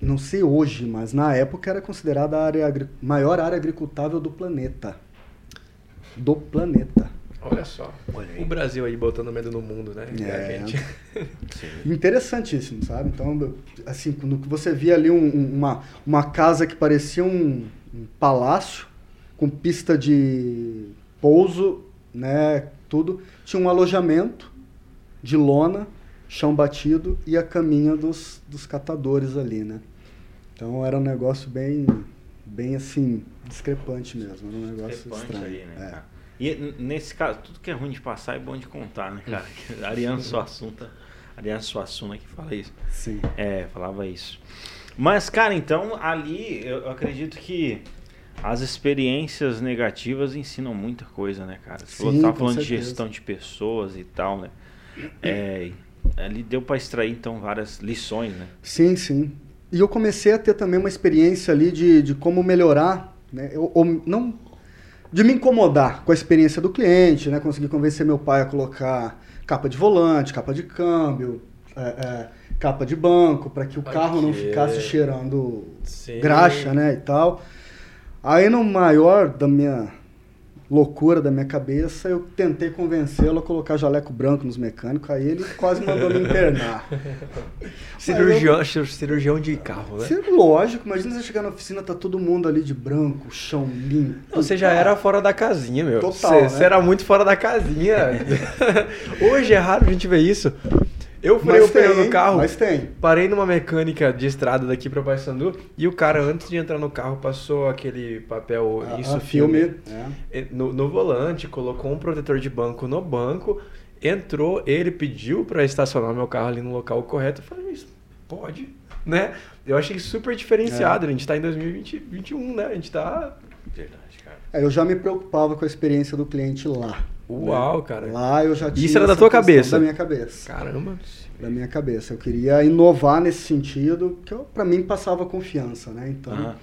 não sei hoje, mas na época era considerada a área, maior área agricultável do planeta. Do planeta. Olha só. Olha o Brasil aí botando medo no mundo, né? É. Interessantíssimo, sabe? Então, assim, quando você via ali um, uma, uma casa que parecia um, um palácio, com pista de pouso, né? Tudo. Tinha um alojamento de lona, chão batido e a caminha dos, dos catadores ali, né? Então era um negócio bem, bem assim, discrepante mesmo. Era um negócio estranho. Aí, né, é. E nesse caso, tudo que é ruim de passar é bom de contar, né, cara? Ariano, seu assunto Aliás, Suassuna que fala isso. Sim. É, falava isso. Mas, cara, então ali eu acredito que as experiências negativas ensinam muita coisa, né, cara? Você falou, Sim, tava com falando de certeza. gestão de pessoas e tal, né? É, ali deu para extrair, então, várias lições, né? Sim, sim. E eu comecei a ter também uma experiência ali de, de como melhorar, né? Eu, ou não de me incomodar com a experiência do cliente, né? Consegui convencer meu pai a colocar capa de volante, capa de câmbio, é, é, capa de banco, para que o carro não ficasse cheirando Sim. graxa, né, e tal. Aí no maior da minha loucura da minha cabeça, eu tentei convencê-lo a colocar jaleco branco nos mecânicos, aí ele quase mandou me internar. Cirurgião, cirurgião de carro, né? Lógico, imagina você chegar na oficina, tá todo mundo ali de branco, chão limpo. Não, Você já era fora da casinha, meu. Total, Você, né? você era muito fora da casinha. Hoje é raro a gente ver isso. Eu Mas o pneu no carro, mas tem. parei numa mecânica de estrada daqui pra Paysandu e o cara, antes de entrar no carro, passou aquele papel A- isso a filme. é. no, no volante, colocou um protetor de banco no banco, entrou, ele pediu pra estacionar meu carro ali no local correto. Eu falei, isso pode, né? Eu achei super diferenciado. A gente tá em 2021, né? A gente tá. Verdade, cara. É, eu já me preocupava com a experiência do cliente lá. Uau, cara. Lá eu já tinha. Isso era da tua cabeça? Da minha cabeça. Caramba. Da minha cabeça. Eu queria inovar nesse sentido, que pra mim passava confiança, né? Então.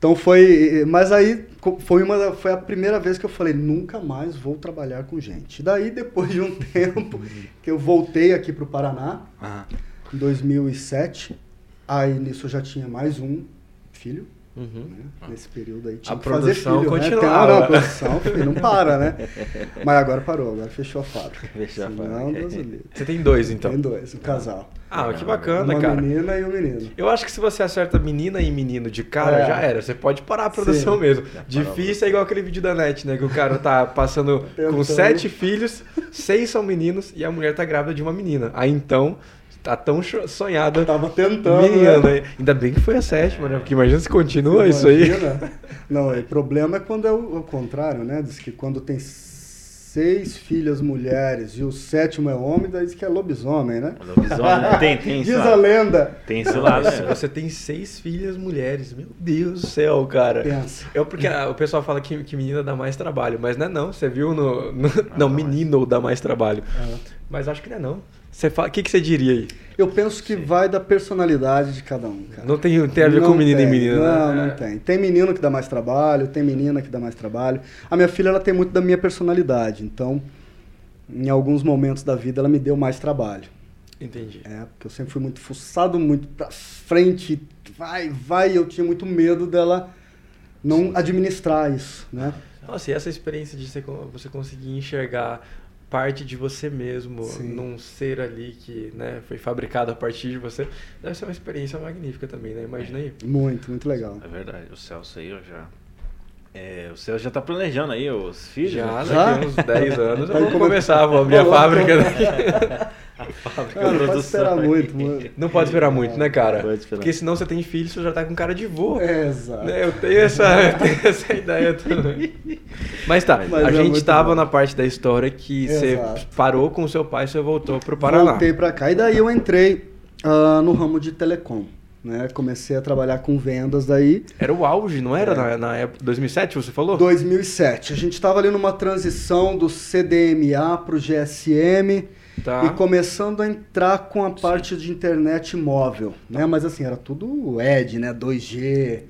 Então foi, mas aí foi uma foi a primeira vez que eu falei nunca mais vou trabalhar com gente. Daí depois de um tempo que eu voltei aqui para o Paraná em 2007, aí nisso eu já tinha mais um filho, Uhum. né? Nesse período aí tinha A que fazer produção filho, né? Tem- continuava. ah, não, a produção filho, não para, né? Mas agora parou, agora fechou a fábrica. Fechou a fábrica. Deus o livre. Você tem dois, então. Tem dois, um casal. Ah, que bacana, uma cara. menina e um menino. Eu acho que se você acerta menina e menino de cara, É. já era. Você pode parar a produção Sim. mesmo. a Difícil é igual aquele vídeo da net, né? Que o cara tá passando com sete filhos, seis são meninos e a mulher tá grávida de uma menina. Aí então, tá tão sonhada. Tava tentando, né? né? Ainda bem que foi a sétima, né? Porque imagina se continua isso aí. Imagina. Não, o problema é quando é o, contrário, né? Diz que quando tem seis filhas mulheres e o sétimo é homem, daí diz que é lobisomem, né? Lobisomem, tem, tem Diz isso a lá. lenda. Tem esse lado, né? você tem seis filhas mulheres. Meu Deus do céu, cara. Pensa. É porque ah, o pessoal fala que, que menina dá mais trabalho, mas não é não. Você viu no. no- não, menino dá mais trabalho. É. Mas acho que não é não. Você fala, o que, que você diria aí? Eu penso que vai da personalidade de cada um, cara. Não tem, tem a ver Não com menino tem, e menina, Não, né? não tem. Tem menino que dá mais trabalho, tem menina que dá mais trabalho. A minha filha, ela tem muito da minha personalidade, então, em alguns momentos da vida, ela me deu mais trabalho. Entendi. É, porque eu sempre fui muito fuçado, muito pra frente, vai, vai, eu tinha muito medo dela não administrar isso, né? Nossa, e essa experiência de você, você conseguir enxergar parte de você mesmo Sim. num ser ali que né, foi fabricado a partir de você, deve ser uma experiência magnífica também, né? Imagina aí. Muito, muito legal. É verdade, o Celso aí, eu já. É, o Celso já tá planejando aí os filhos. Já né? daqui uns 10 anos eu vou come- começar, vou abrir a Falou, fábrica daqui. Cara, não pode esperar aí. muito, mano. Não pode esperar muito, né, cara? Pode esperar. Porque senão você tem filho, você já tá com cara de vô. É, exato. Né, Eu tenho essa, eu tenho essa ideia também. Mas tá, Mas a é gente tava bom. na parte da história que você Exato. parou com o seu pai e você voltou pro Paraná. Voltei pra cá. E daí eu entrei ah, no ramo de telecom. Né? Comecei a trabalhar com vendas daí. Era o auge, não era? É. Na, na época 2007, você falou? 2007. A gente estava ali numa transição do CDMA para o GSM Tá. e começando a entrar com a parte de internet móvel, né? Mas assim, era tudo ED, né? 2G,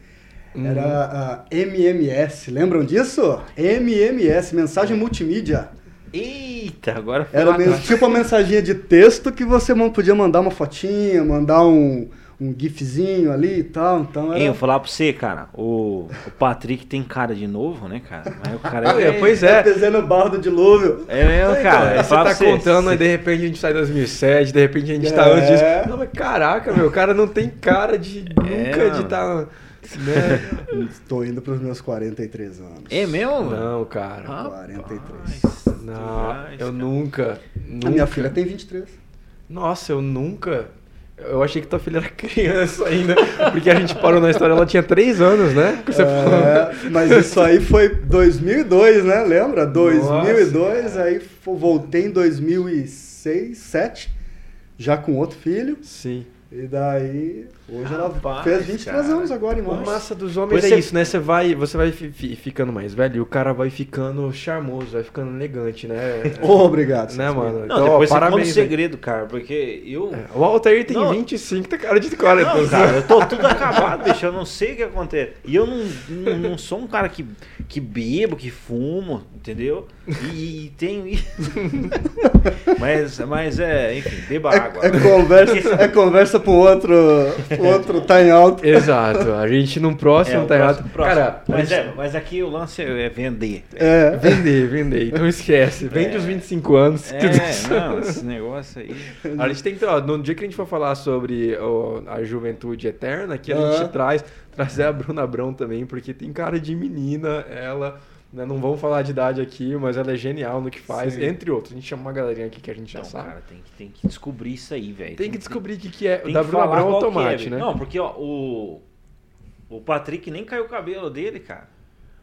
Uhum. era a MMS, lembram disso? MMS, mensagem multimídia. Eita, agora foi Era mesmo, tipo uma mensaginha de texto que você podia mandar uma fotinha, mandar um, um gifzinho ali e tal. Então eu era... vou falar pra você, cara. O, o Patrick tem cara de novo, né, cara? Mas o cara Ah, é, pois é. Desenho no barro do dilúvio. É mesmo, Então, cara. Eu você tá você, contando, você- aí de repente a gente sai em 2007, de repente a gente tá É. antes disso. Não, mas caraca, meu, o cara não tem cara de É, nunca de estar. né? Estou indo para os meus 43 anos. É mesmo? Não, cara. Ah, 43. Não, Rapaz, eu cara. nunca, nunca. A minha filha tem 23. Nossa, eu nunca. Eu achei que tua filha era criança ainda, porque a gente parou na história, ela tinha 3 anos, né? Você. É, mas isso aí foi 2002, né? Lembra? 2002, aí fo- voltei em 2006, 2007. já com outro filho. Sim. E daí, hoje Rapaz, ela fez 23 cara. anos agora em O março. massa dos homens Você- é isso, né? Você vai, você vai fi- fi- ficando mais velho e o cara vai ficando charmoso, vai ficando elegante, né? Oh, obrigado. né, mano? Não, depois ó, você conta o parabéns. aí. segredo, cara, porque eu... É, O Altair tem Não. 25, tá cara de 40. Não, cara, eu tô tudo acabado, bicho. Eu não sei o que acontece. E eu não, não, não sou um cara que, que bebo, que fumo, entendeu? E, e tenho isso. mas, mas é, enfim, beba água. É, é conversa, é conversa pro outro, outro tá em alto. Exato. A gente num próximo É, o tá próximo. Cara, mas, gente- é, mas aqui o lance é vender. É, Vender, vender. Então esquece. Vende É. os 25 anos. É, não, esse negócio aí. A gente tem que, ó, no dia que a gente for falar sobre ó, a juventude eterna, que a gente traz, trazer a Bruna Abrão também, porque tem cara de menina, ela, né, não vamos falar de idade aqui, mas ela é genial no que faz, Sim. entre outros. A gente chama uma galerinha aqui que a gente já Então, sabe. cara, tem que, tem que descobrir isso aí, velho. tem que descobrir o que, que é. tem da que Bruna falar Abrão qual que é, Automate, velho. né? Não, porque ó, o, o Patrick nem caiu o cabelo dele, cara.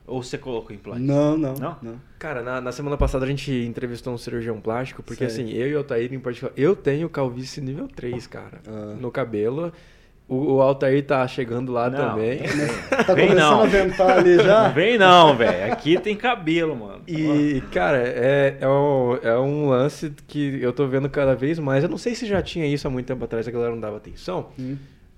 Ou você colocou implante? não, não, Não? não. Cara, na, na semana passada a gente entrevistou um cirurgião plástico, porque Sei. assim, eu e o Altair em particular, eu tenho calvície nível 3, cara, Ah. no cabelo. O, o Altair tá chegando lá Não, também. vem. Tá Vem começando não. a ventar ali Não já? vem não, velho. Aqui tem cabelo, mano. E, cara, é, é, um, é um lance que eu tô vendo cada vez mais. Eu não sei se já tinha isso há muito tempo atrás, a galera não dava atenção. Hum.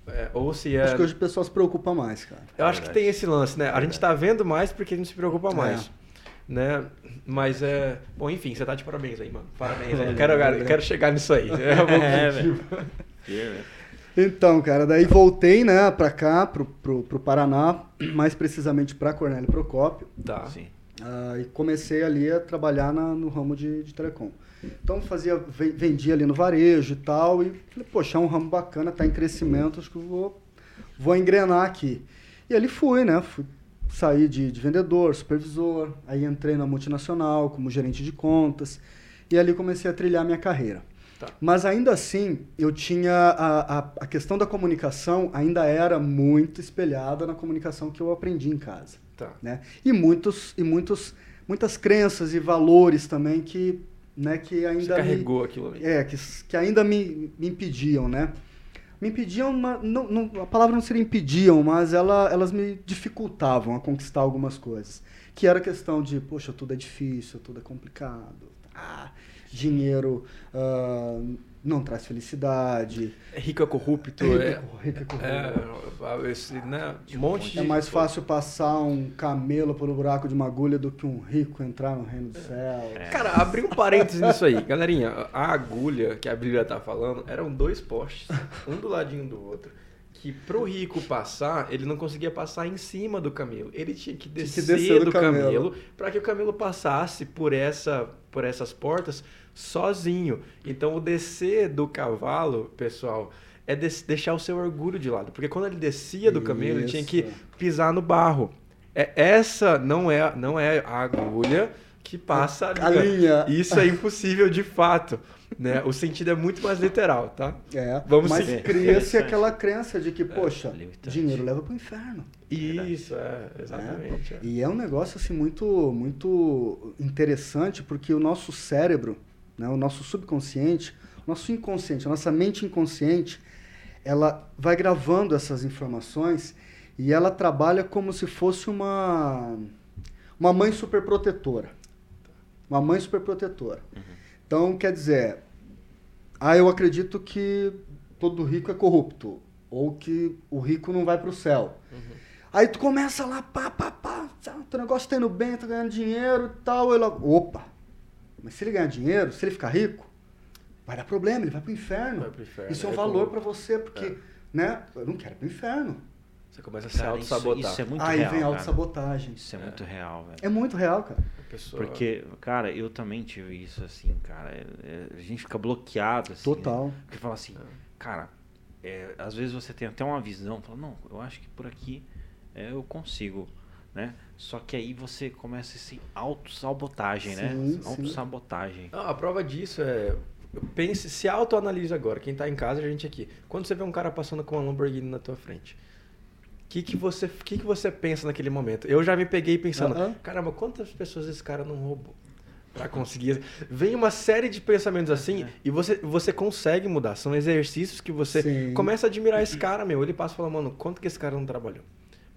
é, ou se é. Acho que hoje o pessoal se preocupa mais, cara. Eu acho que tem esse lance, né? A gente tá vendo mais porque a gente se preocupa mais. É. Né? Mas é. Bom, enfim, você tá de parabéns aí, mano. Parabéns aí. Eu quero, eu quero chegar nisso aí. É o É, objetivo. velho. Então, cara, daí voltei, né, pra cá, pro, pro, pro Paraná, mais precisamente pra Cornélio Procópio, Tá. Sim. ah, e comecei ali a trabalhar na- no ramo de, de telecom. Então fazia, ven- vendia ali no varejo e tal, e falei, poxa, é um ramo bacana, tá em crescimento, acho que eu vou, vou engrenar aqui. E ali fui, né, fui saí de, de vendedor, supervisor, aí entrei na multinacional como gerente de contas, e ali comecei a trilhar minha carreira. Tá. Mas ainda assim, eu tinha a, a, a questão da comunicação ainda era muito espelhada na comunicação que eu aprendi em casa, Tá. né? E muitos e muitos muitas crenças e valores também que, né, que ainda Você me- carregou aquilo ali. é, que, que ainda me, me impediam, né? Me impediam, não, não- a palavra não seria impediam, mas ela, elas me dificultavam a conquistar algumas coisas. Que era a questão de, poxa, tudo é difícil, tudo é complicado. Ah, dinheiro ah, não traz felicidade. É rico é corrupto. Rico É, é cor- rico é corrupto. é, esse, né, um monte de. É mais fácil passar um camelo por um buraco de uma agulha do que um rico entrar no reino do céu. É. Cara, abri um parênteses nisso aí. Galerinha, a agulha que a Bíblia tá falando eram dois postes, um do ladinho do outro. Que pro rico passar, ele não conseguia passar em cima do camelo. Ele tinha que Tinha que descer, descer do do camelo, camelo. para que o camelo passasse por, essa, por essas portas sozinho. Então o descer do cavalo, pessoal, é des- deixar o seu orgulho de lado. Porque quando ele descia do camelo, ele tinha que Isso. pisar no barro. É, essa não é, não é a agulha que passa A linha. Isso é impossível de fato. Né? O sentido é muito mais literal, tá? É, Vamos mas seguir. cria-se aquela crença de que, poxa, limitante. dinheiro leva pro inferno. Isso, é, exatamente. é. E é um negócio assim muito muito interessante porque o nosso cérebro, né, o nosso subconsciente, o nosso inconsciente, a nossa mente inconsciente, ela vai gravando essas informações e ela trabalha como se fosse uma uma mãe superprotetora. Uma mãe superprotetora. Então, quer dizer, ah, eu acredito que todo rico é corrupto ou que o rico não vai para o céu. Aí tu começa lá, pá, pá, pá, tá, teu negócio tá indo bem, tá ganhando dinheiro e tal. Ela, opa, mas se ele ganhar dinheiro, se ele ficar rico, vai dar problema, ele vai pro inferno. Vai pro inferno, Isso é um é valor para você, porque, É. né, eu não quero ir pro inferno. Você começa a se Cara, isso, auto-sabotar. isso é muito Aí real. vem a cara. autossabotagem. Isso é muito real, velho. É muito real, cara. Pessoa- Porque, cara, eu também tive isso assim, cara. É- é- a gente fica bloqueado, assim. Total. Né? Porque fala assim, cara, é, às vezes você tem até uma visão, fala, não, eu acho que por aqui é, eu consigo, né? Só que aí você começa esse auto-sabotagem, né? Auto-sabotagem. Ah, a prova disso é. Pense, se autoanalise agora, quem tá em casa, a gente aqui. Quando você vê um cara passando com uma Lamborghini na tua frente, que, que, você, que, que você pensa naquele momento? Eu já me peguei pensando, Aham. caramba, quantas pessoas esse cara não roubou? para conseguir. Vem uma série de pensamentos assim É. e você, você consegue mudar. São exercícios que você Sim. começa a admirar esse cara, meu. Ele passa e fala, mano, quanto que esse cara não trabalhou?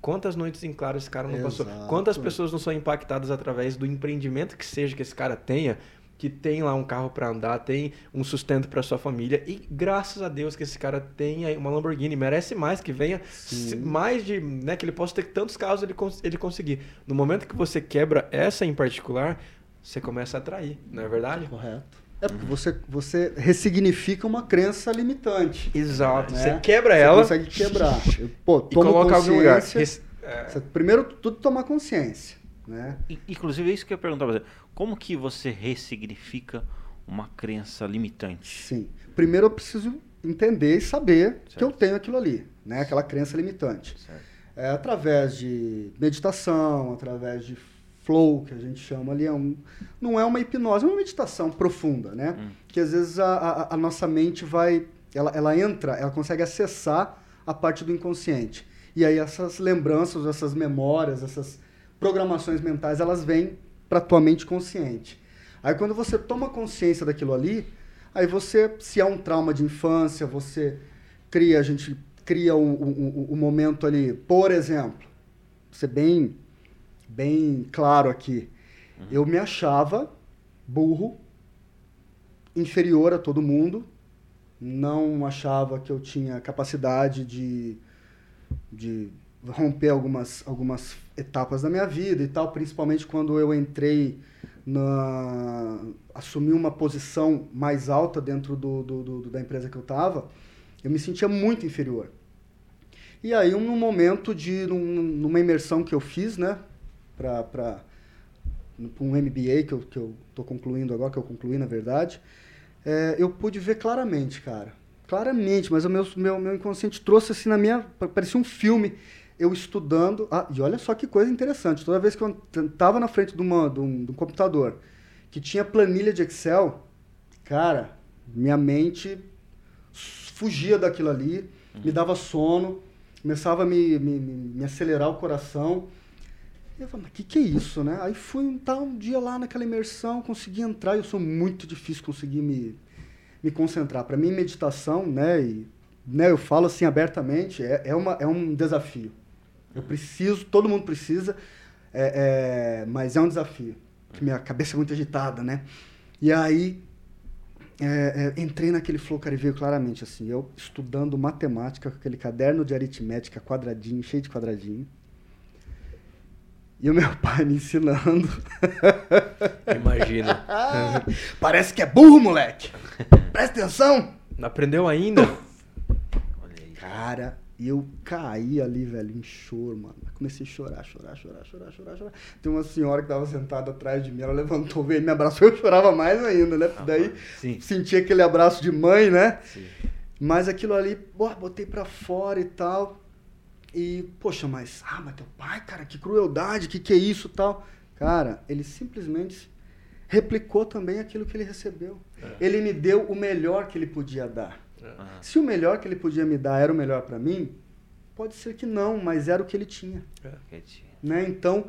Quantas noites em claro esse cara não passou? Exato. Quantas pessoas não são impactadas através do empreendimento que seja que esse cara tenha, que tem lá um carro para andar, tem um sustento para sua família e graças a Deus que esse cara tenha uma Lamborghini, merece mais que venha se- mais de, né, que ele possa ter tantos carros ele cons- ele conseguir. No momento que você quebra essa em particular, você começa a atrair, não é verdade? Correto. É porque você, você ressignifica uma crença limitante. Exato. né? Você quebra Você ela consegue quebrar. Eu, pô, e tomo coloca algum lugar. consciência. Res- é, Você- primeiro, tudo tomar consciência. Né? Inclusive, é isso que eu ia perguntar pra você. Como que você ressignifica uma crença limitante? Sim. Primeiro eu preciso entender e saber que Certo. eu tenho aquilo ali, né? Aquela crença limitante. É através de meditação, através de flow, que a gente chama ali, é um, não é uma hipnose, é uma meditação profunda, né? Hum. Que às vezes a, a, a nossa mente vai, ela, ela entra, ela consegue acessar a parte do inconsciente. E aí essas lembranças, essas memórias, essas programações mentais, elas vêm para tua mente consciente. Aí quando você toma consciência daquilo ali, aí você, se há um trauma de infância, você cria, a gente cria um, um, um- momento ali, por exemplo, ser bem, bem claro aqui, eu me achava burro, inferior a todo mundo, não achava que eu tinha capacidade de, de romper algumas, algumas etapas da minha vida e tal, principalmente quando eu entrei na assumi uma posição mais alta dentro do, do- do- da empresa que eu estava, eu me sentia muito inferior. E aí, um momento de num- numa imersão que eu fiz, né, para um MBA que eu, que eu tô concluindo agora, que eu concluí na verdade, é, eu pude ver claramente, cara. Claramente, mas o meu, meu, meu inconsciente trouxe assim na minha. Parecia um filme. Eu estudando. Ah, e olha só que coisa interessante. Toda vez que eu estava na frente de, uma, de, um, de um computador que tinha planilha de Excel, cara, minha mente fugia daquilo ali, me dava sono, começava a me, me, me, acelerar o coração. Eu falei, mas o que, que é isso, né? Aí fui um, tá, um dia lá naquela imersão, consegui entrar, e eu sou muito difícil conseguir me, me concentrar. Para mim, meditação, né, e, né, eu falo assim abertamente, é, é, uma, é um desafio. Eu preciso, todo mundo precisa, é, é, mas é um desafio. Minha cabeça é muito agitada, né? E aí, é, é, entrei naquele flow, cara, e veio claramente assim, eu estudando matemática, com aquele caderno de aritmética quadradinho, cheio de quadradinho. E o meu pai me ensinando. Imagina. Parece que é burro, moleque! Presta atenção! Não aprendeu ainda? Olha aí. Cara, eu caí ali, velho, em choro, mano. Comecei a chorar, chorar, chorar, chorar, chorar, chorar. Tem uma senhora que tava sentada atrás de mim, ela levantou, veio e me abraçou, eu chorava mais ainda, né? Porque daí Sim. senti aquele abraço de mãe, né? Sim. Mas aquilo ali, pô, botei pra fora e tal. E, poxa, mas, ah, mas teu pai, cara, que crueldade, que que é isso e tal. Cara, ele simplesmente replicou também aquilo que ele recebeu. Ele me deu o melhor que ele podia dar. Se o melhor que ele podia me dar era o melhor pra mim, pode ser que não, mas era o que ele tinha, Quietinho. né? Então,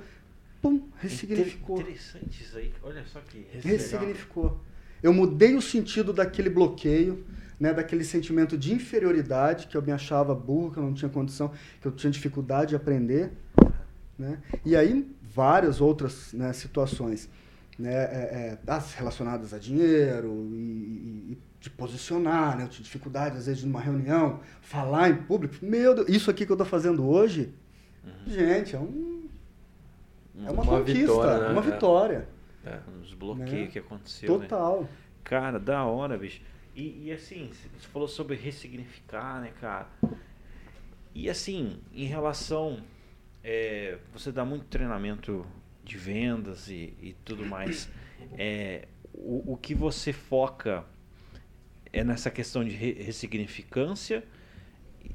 pum, ressignificou. Inter- Interessante isso aí. Olha só que Ressignificou. Eu mudei o sentido daquele bloqueio, né, daquele sentimento de inferioridade, que eu me achava burro, que eu não tinha condição, que eu tinha dificuldade de aprender. Né? E aí, várias outras né, situações né, é, é, as relacionadas a dinheiro e, e- de posicionar, né? Eu tinha dificuldade, às vezes, numa reunião, falar em público. Meu Deus, isso aqui que eu estou fazendo hoje, gente, é, um, é uma, Uma conquista, vitória, né? uma É. vitória. É. Uns bloqueios Né? que aconteceu, né? Total. Cara, da hora, bicho. E, e assim, você falou sobre ressignificar, né, cara? E assim, em relação. é, você dá muito treinamento de vendas e, e tudo mais. É, o, o que você foca é nessa questão de re- ressignificância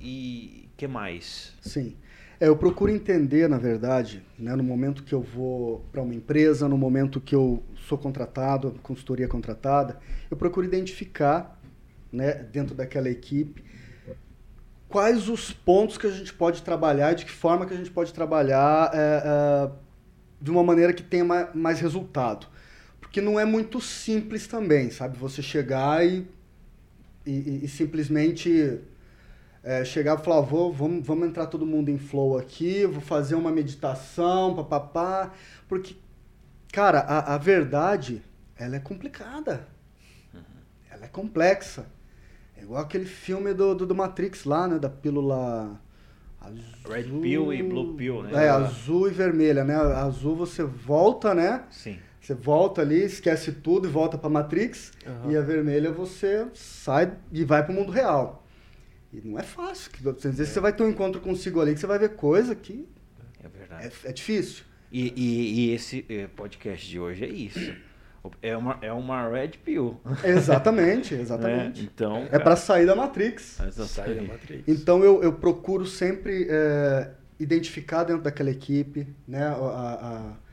e que mais? Sim. É, eu procuro entender, na verdade, né, no momento que eu vou para uma empresa, no momento que eu sou contratado, consultoria contratada, eu procuro identificar, né, dentro daquela equipe, quais os pontos que a gente pode trabalhar e de que forma que a gente pode trabalhar é, é, de uma maneira que tenha ma- mais resultado. porque não é muito simples também, sabe? Você chegar e, e, e simplesmente é, chegar e falar, vou, vamos, vamos entrar todo mundo em flow aqui, vou fazer uma meditação, papapá, porque, cara, a, a verdade, ela é complicada, ela é complexa. É igual aquele filme do, do, do Matrix lá, né, da pílula... Azul... Red Pill e Blue Pill, né? É, azul e vermelha, né? Azul você volta, né? Sim. Você volta ali, esquece tudo e volta pra Matrix. Aham. E a vermelha você sai e vai pro mundo real. E não é fácil. que- Às vezes você vai ter um encontro consigo ali que você vai ver coisa que É verdade. é, é difícil. E, e- e esse eh, podcast de hoje é isso. É uma, é uma Red Pill. Exatamente, né? exatamente. Então, É pra sair da Matrix. Exatamente. Sai da Matrix. Então eu, eu procuro sempre é, identificar dentro daquela equipe, né, a, a-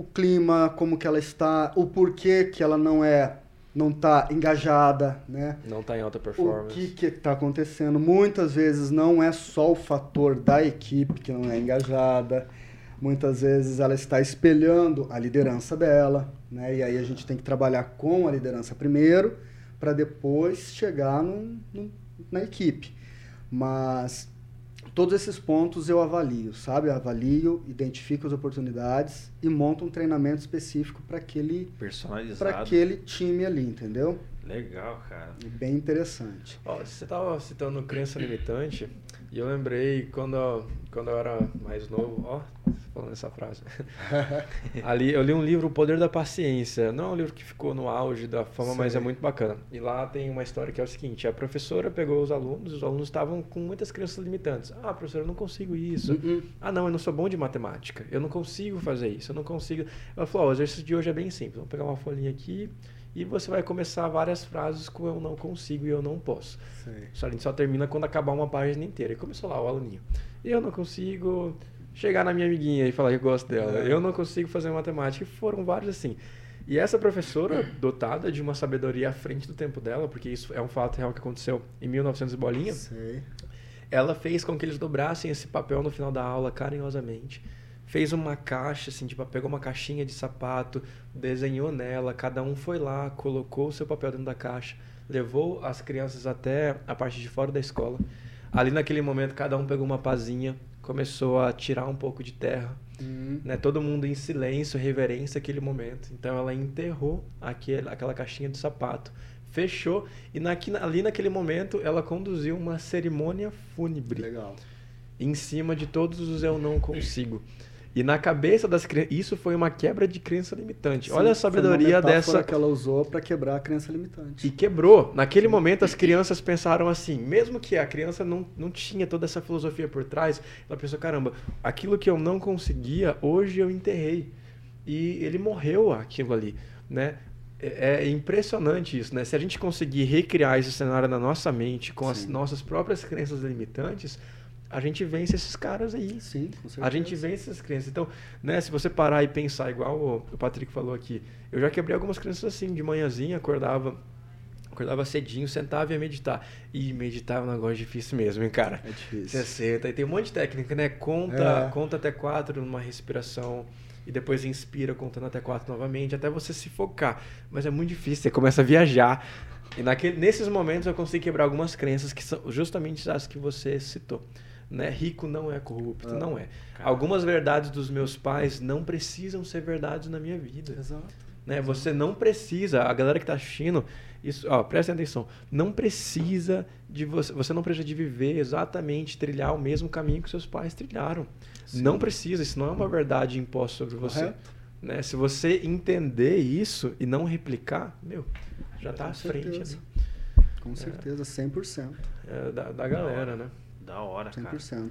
o clima, como que ela está, o porquê que ela não é, não está engajada, né? Não tá em alta O performance. que que está acontecendo? Muitas vezes não é só o fator da equipe que não é engajada. Muitas vezes ela está espelhando a liderança dela, né? E aí a gente tem que trabalhar com a liderança primeiro, para depois chegar num- num- na equipe. Mas todos esses pontos eu avalio, sabe? Eu avalio, identifico as oportunidades e monto um treinamento específico para aquele, Personalizado. para aquele time ali, entendeu? Legal, cara. Bem interessante. Ó, você tava citando crença limitante e eu lembrei quando, eu- quando eu era mais novo, ó, falando essa frase. Ali eu li um livro, O Poder da Paciência. Não é um livro que ficou no auge da fama, mas é muito bacana. E lá tem uma história que é o seguinte: a professora pegou os alunos, os alunos estavam com muitas crenças limitantes. Ah, professora, eu não consigo isso. Uhum. Ah, não, eu não sou bom de matemática. Eu não consigo fazer isso. Eu não consigo. Ela falou: ó, o exercício de hoje é bem simples. Vamos pegar uma folhinha aqui e você vai começar várias frases com eu não consigo e eu não posso. Sei. Só a gente só termina quando acabar uma página inteira. E começou lá o aluninho. Eu não consigo chegar na minha amiguinha e falar que eu gosto dela. É. Eu não consigo fazer matemática. E foram vários assim. E essa professora, dotada de uma sabedoria à frente do tempo dela, porque isso é um fato real que aconteceu em 1900 e bolinha, Sei. ela fez com que eles dobrassem esse papel no final da aula carinhosamente. Fez uma caixa, assim, tipo, pegou uma caixinha de sapato, desenhou nela, cada um foi lá, colocou o seu papel dentro da caixa, levou as crianças até a parte de fora da escola. Ali naquele momento, cada um pegou uma pazinha, começou a tirar um pouco de terra, Hum. né? Todo mundo em silêncio, reverência aquele momento. Então ela enterrou aquele, aquela caixinha de sapato, fechou e naqui, ali naquele momento ela conduziu uma cerimônia fúnebre Legal. em cima de todos os eu não consigo. E na cabeça das crianças, isso foi uma quebra de crença limitante. Sim, Olha a foi uma sabedoria dessa que ela usou para quebrar a crença limitante. e quebrou. Naquele momento, as crianças pensaram assim, mesmo que a criança não, não tinha toda essa filosofia por trás, ela pensou, caramba, aquilo que eu não conseguia, hoje eu enterrei. E ele morreu aquilo ali, né? É é impressionante isso, né? Se a gente conseguir recriar esse cenário na nossa mente com as Sim. nossas próprias crenças limitantes, a gente vence esses caras aí. Sim, com certeza. A gente vence essas crenças. Então, né, se você parar e pensar igual o, Patrick falou aqui, eu já quebrei algumas crenças assim, de manhãzinha, acordava, acordava cedinho, sentava e ia meditar. E meditar é um negócio difícil mesmo, hein, cara? É difícil. Você senta e tem um monte de técnica, né? Conta, É. conta até quatro numa respiração e depois inspira contando até quatro novamente, até você se focar. Mas é muito difícil, você começa a viajar. E naquele, nesses momentos eu consigo quebrar algumas crenças que são justamente as que você citou. Né? Rico não é corrupto, Ah. não é. Cara. Algumas verdades dos meus pais não precisam ser verdades na minha vida. Exato. Né? Você não precisa, a galera que está assistindo, isso, ó, presta atenção, não precisa de você, você não precisa de viver exatamente, trilhar o mesmo caminho que seus pais trilharam. Sim. Não precisa, isso não é uma verdade imposta sobre você. Correto. Né? Se você entender isso e não replicar, meu, já está à frente ali, Com certeza, 100%. é, da, da galera, né? Da hora, cara. 100%.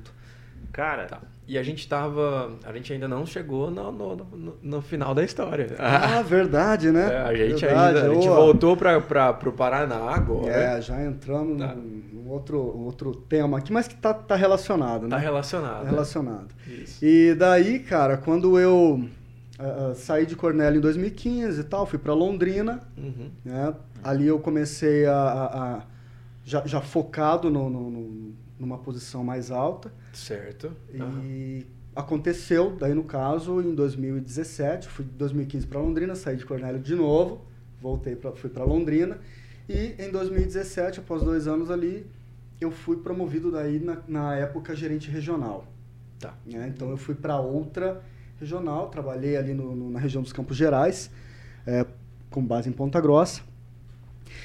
Cara, Tá. E a gente tava. A gente ainda não chegou no, no, no- no final da história. Ah, verdade, né? É, a gente Verdade. ainda. A gente voltou para o Paraná agora. É, já entramos Tá. num, outro, outro tema aqui, mas que tá, tá relacionado, né? Tá relacionado. Tá relacionado. Isso. E daí, cara, quando eu ah, saí de Cornélio em 2015 e tal, fui para Londrina, Uhum. né? Ali eu comecei a, a- a- já, já focado no, no- no- numa posição mais alta Certo. E aconteceu, daí no caso, em 2017, fui de 2015 para Londrina, saí de Cornélio de novo, voltei para fui para Londrina e em 2017, após dois anos ali, eu fui promovido daí na, na época gerente regional. Tá. Né? Então eu fui para outra regional, trabalhei ali no, no, na região dos Campos Gerais, é, com base em Ponta Grossa.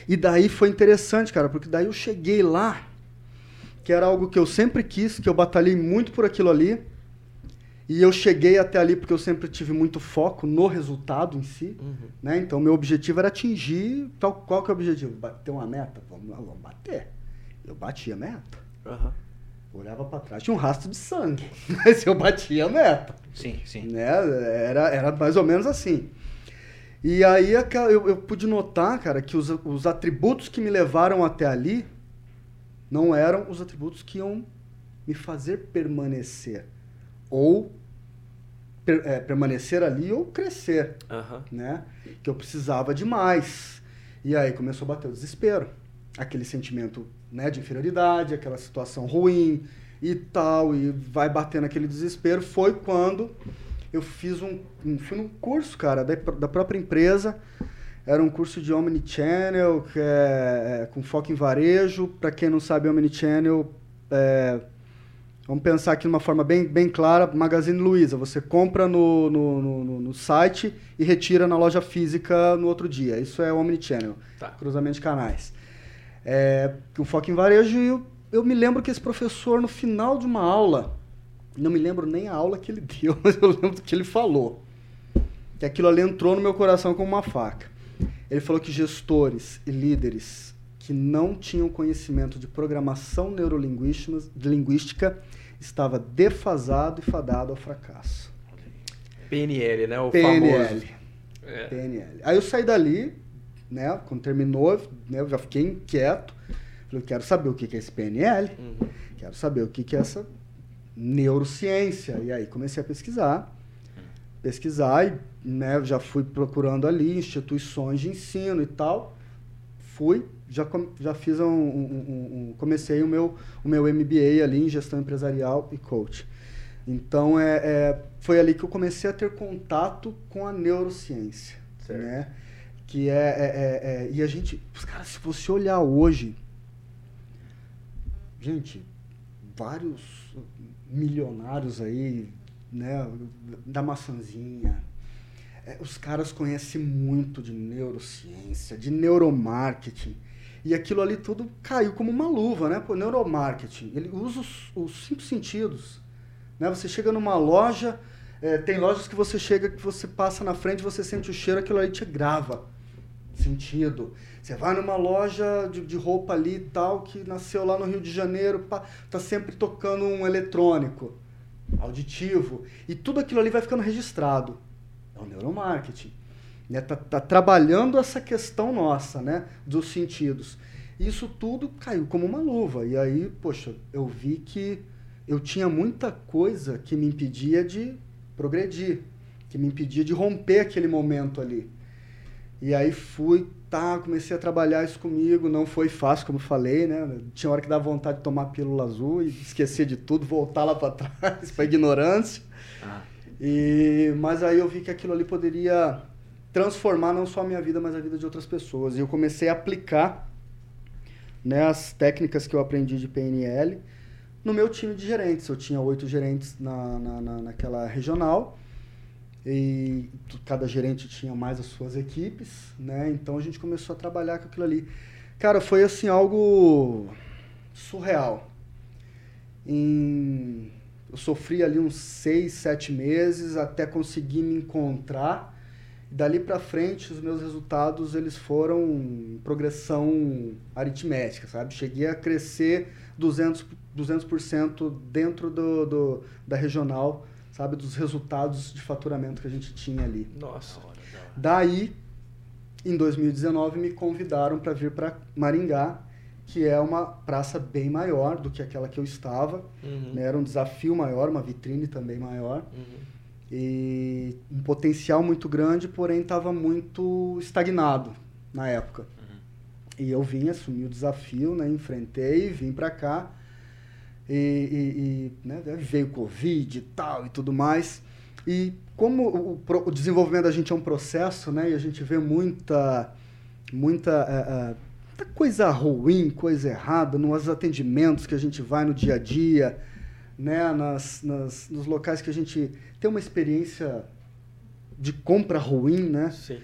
E daí foi interessante, cara, porque daí eu cheguei lá, que era algo que eu sempre quis, que eu batalhei muito por aquilo ali. E eu cheguei até ali porque eu sempre tive muito foco no resultado em si. Uhum. Né? Então, meu objetivo era atingir. Tal, qual que é o objetivo? Bater uma meta? Vamos lá, vamos bater. Eu batia a meta. Uhum. Olhava para trás, tinha um rastro de sangue. Mas eu batia a meta. Sim, sim. Né? Era, era mais ou menos assim. E aí eu, eu pude notar, cara, que os, os atributos que me levaram até ali não eram os atributos que iam me fazer permanecer. Ou per, é, permanecer ali ou crescer. Uhum. Né? Que eu precisava de mais. E aí começou a bater o desespero. Aquele sentimento né, de inferioridade, aquela situação ruim e tal. E vai batendo aquele desespero. Foi quando eu fiz um, um fui num curso, cara, da, da própria empresa. Era um curso de Omnichannel, que é, é com foco em varejo. Para quem não sabe, Omnichannel é, Vamos pensar aqui de uma forma bem, bem clara, Magazine Luiza. Você compra no, no, no, no, site e retira na loja física no outro dia. Isso é Omnichannel, tá. cruzamento de canais. É, com foco em varejo, eu, eu me lembro que esse professor, no final de uma aula, não me lembro nem a aula que ele deu, mas eu lembro do que ele falou. Que aquilo ali entrou no meu coração como uma faca. Ele falou que gestores e líderes que não tinham conhecimento de programação neurolinguística estava defasado e fadado ao fracasso. PNL, né? O PNL. famoso. É. PNL. Aí eu saí dali, né? Quando terminou, né, eu já fiquei inquieto. Falei, quero saber o que é esse PNL. Uhum. Quero saber o que é essa neurociência. E aí comecei a pesquisar, pesquisar e né, já fui procurando ali instituições de ensino e tal. Fui, já, já fiz um, um, um, comecei o meu, o meu MBA ali em gestão empresarial e coach. Então é, é, foi ali que eu comecei a ter contato com a neurociência, certo. né? Que é, é, é, é e a gente, cara, se você olhar hoje, gente, vários milionários aí, né, da maçãzinha. É, os caras conhecem muito de neurociência, de neuromarketing. E aquilo ali tudo caiu como uma luva, né? Pô, neuromarketing, ele usa os, os cinco sentidos. Né? Você chega numa loja, é, tem lojas que você chega, que você passa na frente, você sente o cheiro, aquilo ali te grava sentido. Você vai numa loja de, de roupa ali e tal, que nasceu lá no Rio de Janeiro, pá, tá sempre tocando um eletrônico, auditivo, e tudo aquilo ali vai ficando registrado. É o neuromarketing. Né? Tá, tá trabalhando essa questão nossa, né? Dos sentidos. Isso tudo caiu como uma luva. E aí, poxa, eu vi que eu tinha muita coisa que me impedia de progredir, que me impedia de romper aquele momento ali. E aí fui, tá, comecei a trabalhar isso comigo, não foi fácil, como falei, né? Tinha hora que dava vontade de tomar pílula azul e esquecer de tudo, voltar lá para trás, para ignorância. Ah. E mas aí eu vi que aquilo ali poderia transformar não só a minha vida, mas a vida de outras pessoas. E eu comecei a aplicar né, as técnicas que eu aprendi de PNL no meu time de gerentes. Eu tinha oito gerentes na, na, na, naquela regional e cada gerente tinha mais as suas equipes, né? Então a gente começou a trabalhar com aquilo ali. Cara, foi assim algo surreal. Em... Eu sofri ali uns seis, sete meses até conseguir me encontrar. Dali para frente, os meus resultados eles foram progressão aritmética, sabe? Cheguei a crescer 200%, 200 dentro do, do, da regional sabe, dos resultados de faturamento que a gente tinha ali. Nossa. Daí, em 2019, me convidaram para vir para Maringá, que é uma praça bem maior do que aquela que eu estava. Uhum. Né? Era um desafio maior, uma vitrine também maior. Uhum. E um potencial muito grande, porém estava muito estagnado na época. Uhum. E eu vim, assumi o desafio, né? enfrentei, vim para cá. E, e, e né, veio Covid e tal e tudo mais. E como o, o, desenvolvimento da gente é um processo, né, e a gente vê muita, muita, é, é, muita coisa ruim, coisa errada nos atendimentos que a gente vai no dia a dia, né, nas, nas, nos locais que a gente tem uma experiência de compra ruim, né? Sim.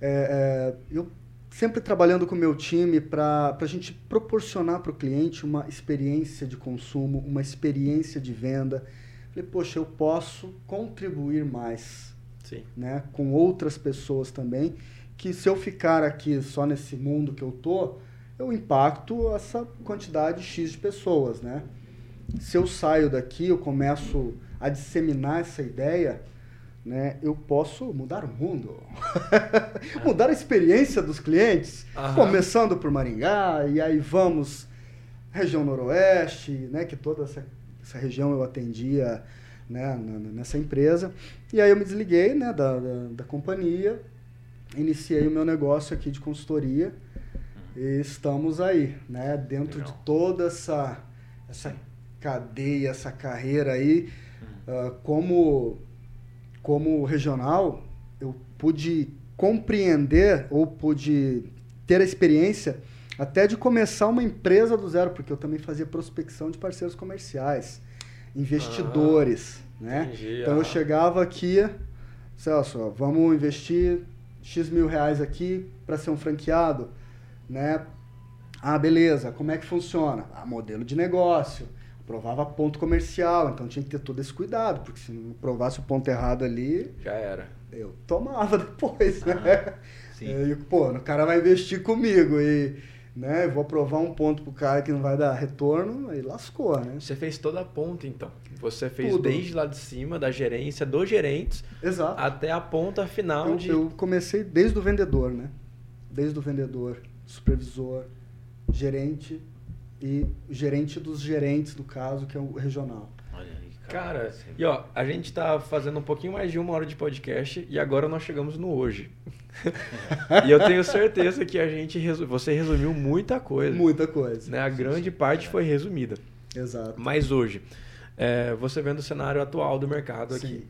É, é, eu sempre trabalhando com o meu time para a gente proporcionar para o cliente uma experiência de consumo, uma experiência de venda. Falei, poxa, eu posso contribuir mais Sim. Né, com outras pessoas também, que se eu ficar aqui só nesse mundo que eu tô, eu impacto essa quantidade X de pessoas, né? Se eu saio daqui, eu começo a disseminar essa ideia, né, eu posso mudar o mundo. mudar a experiência dos clientes, Aham. começando por Maringá, e aí vamos região noroeste, né, que toda essa, essa região eu atendia né, nessa empresa. E aí eu me desliguei né, da, da, da companhia, iniciei o meu negócio aqui de consultoria e estamos aí, né, dentro Legal. de toda essa, essa cadeia, essa carreira aí, uh, como como regional, eu pude compreender ou pude ter a experiência até de começar uma empresa do zero, porque eu também fazia prospecção de parceiros comerciais, investidores, Ah, né? entendi, Então eu ah. chegava aqui, Celso, vamos investir X mil reais aqui para ser um franqueado, né? Ah, beleza, como é que funciona? Ah, modelo de negócio, provava ponto comercial, então tinha que ter todo esse cuidado, porque se não provasse o ponto errado ali, Já era. eu tomava depois, né? Ah, sim. E, pô, o cara vai investir comigo e, né, vou provar um ponto pro cara que não vai dar retorno, aí lascou, né? Você fez toda a ponta, então. Você fez Tudo. desde lá de cima, da gerência, dos gerentes, Exato. até a ponta final Eu, de... eu comecei desde o vendedor, né? Desde o vendedor, supervisor, gerente e gerente dos gerentes, do caso, que é o regional. Olha aí, Cara, e ó, a gente tá fazendo um pouquinho mais de uma hora de podcast e agora nós chegamos no hoje. e eu tenho certeza que a gente resu- você resumiu muita coisa. Muita coisa. Né? A grande parte foi resumida. Exato. Mas hoje, é, você vendo o cenário atual do mercado Sim. aqui,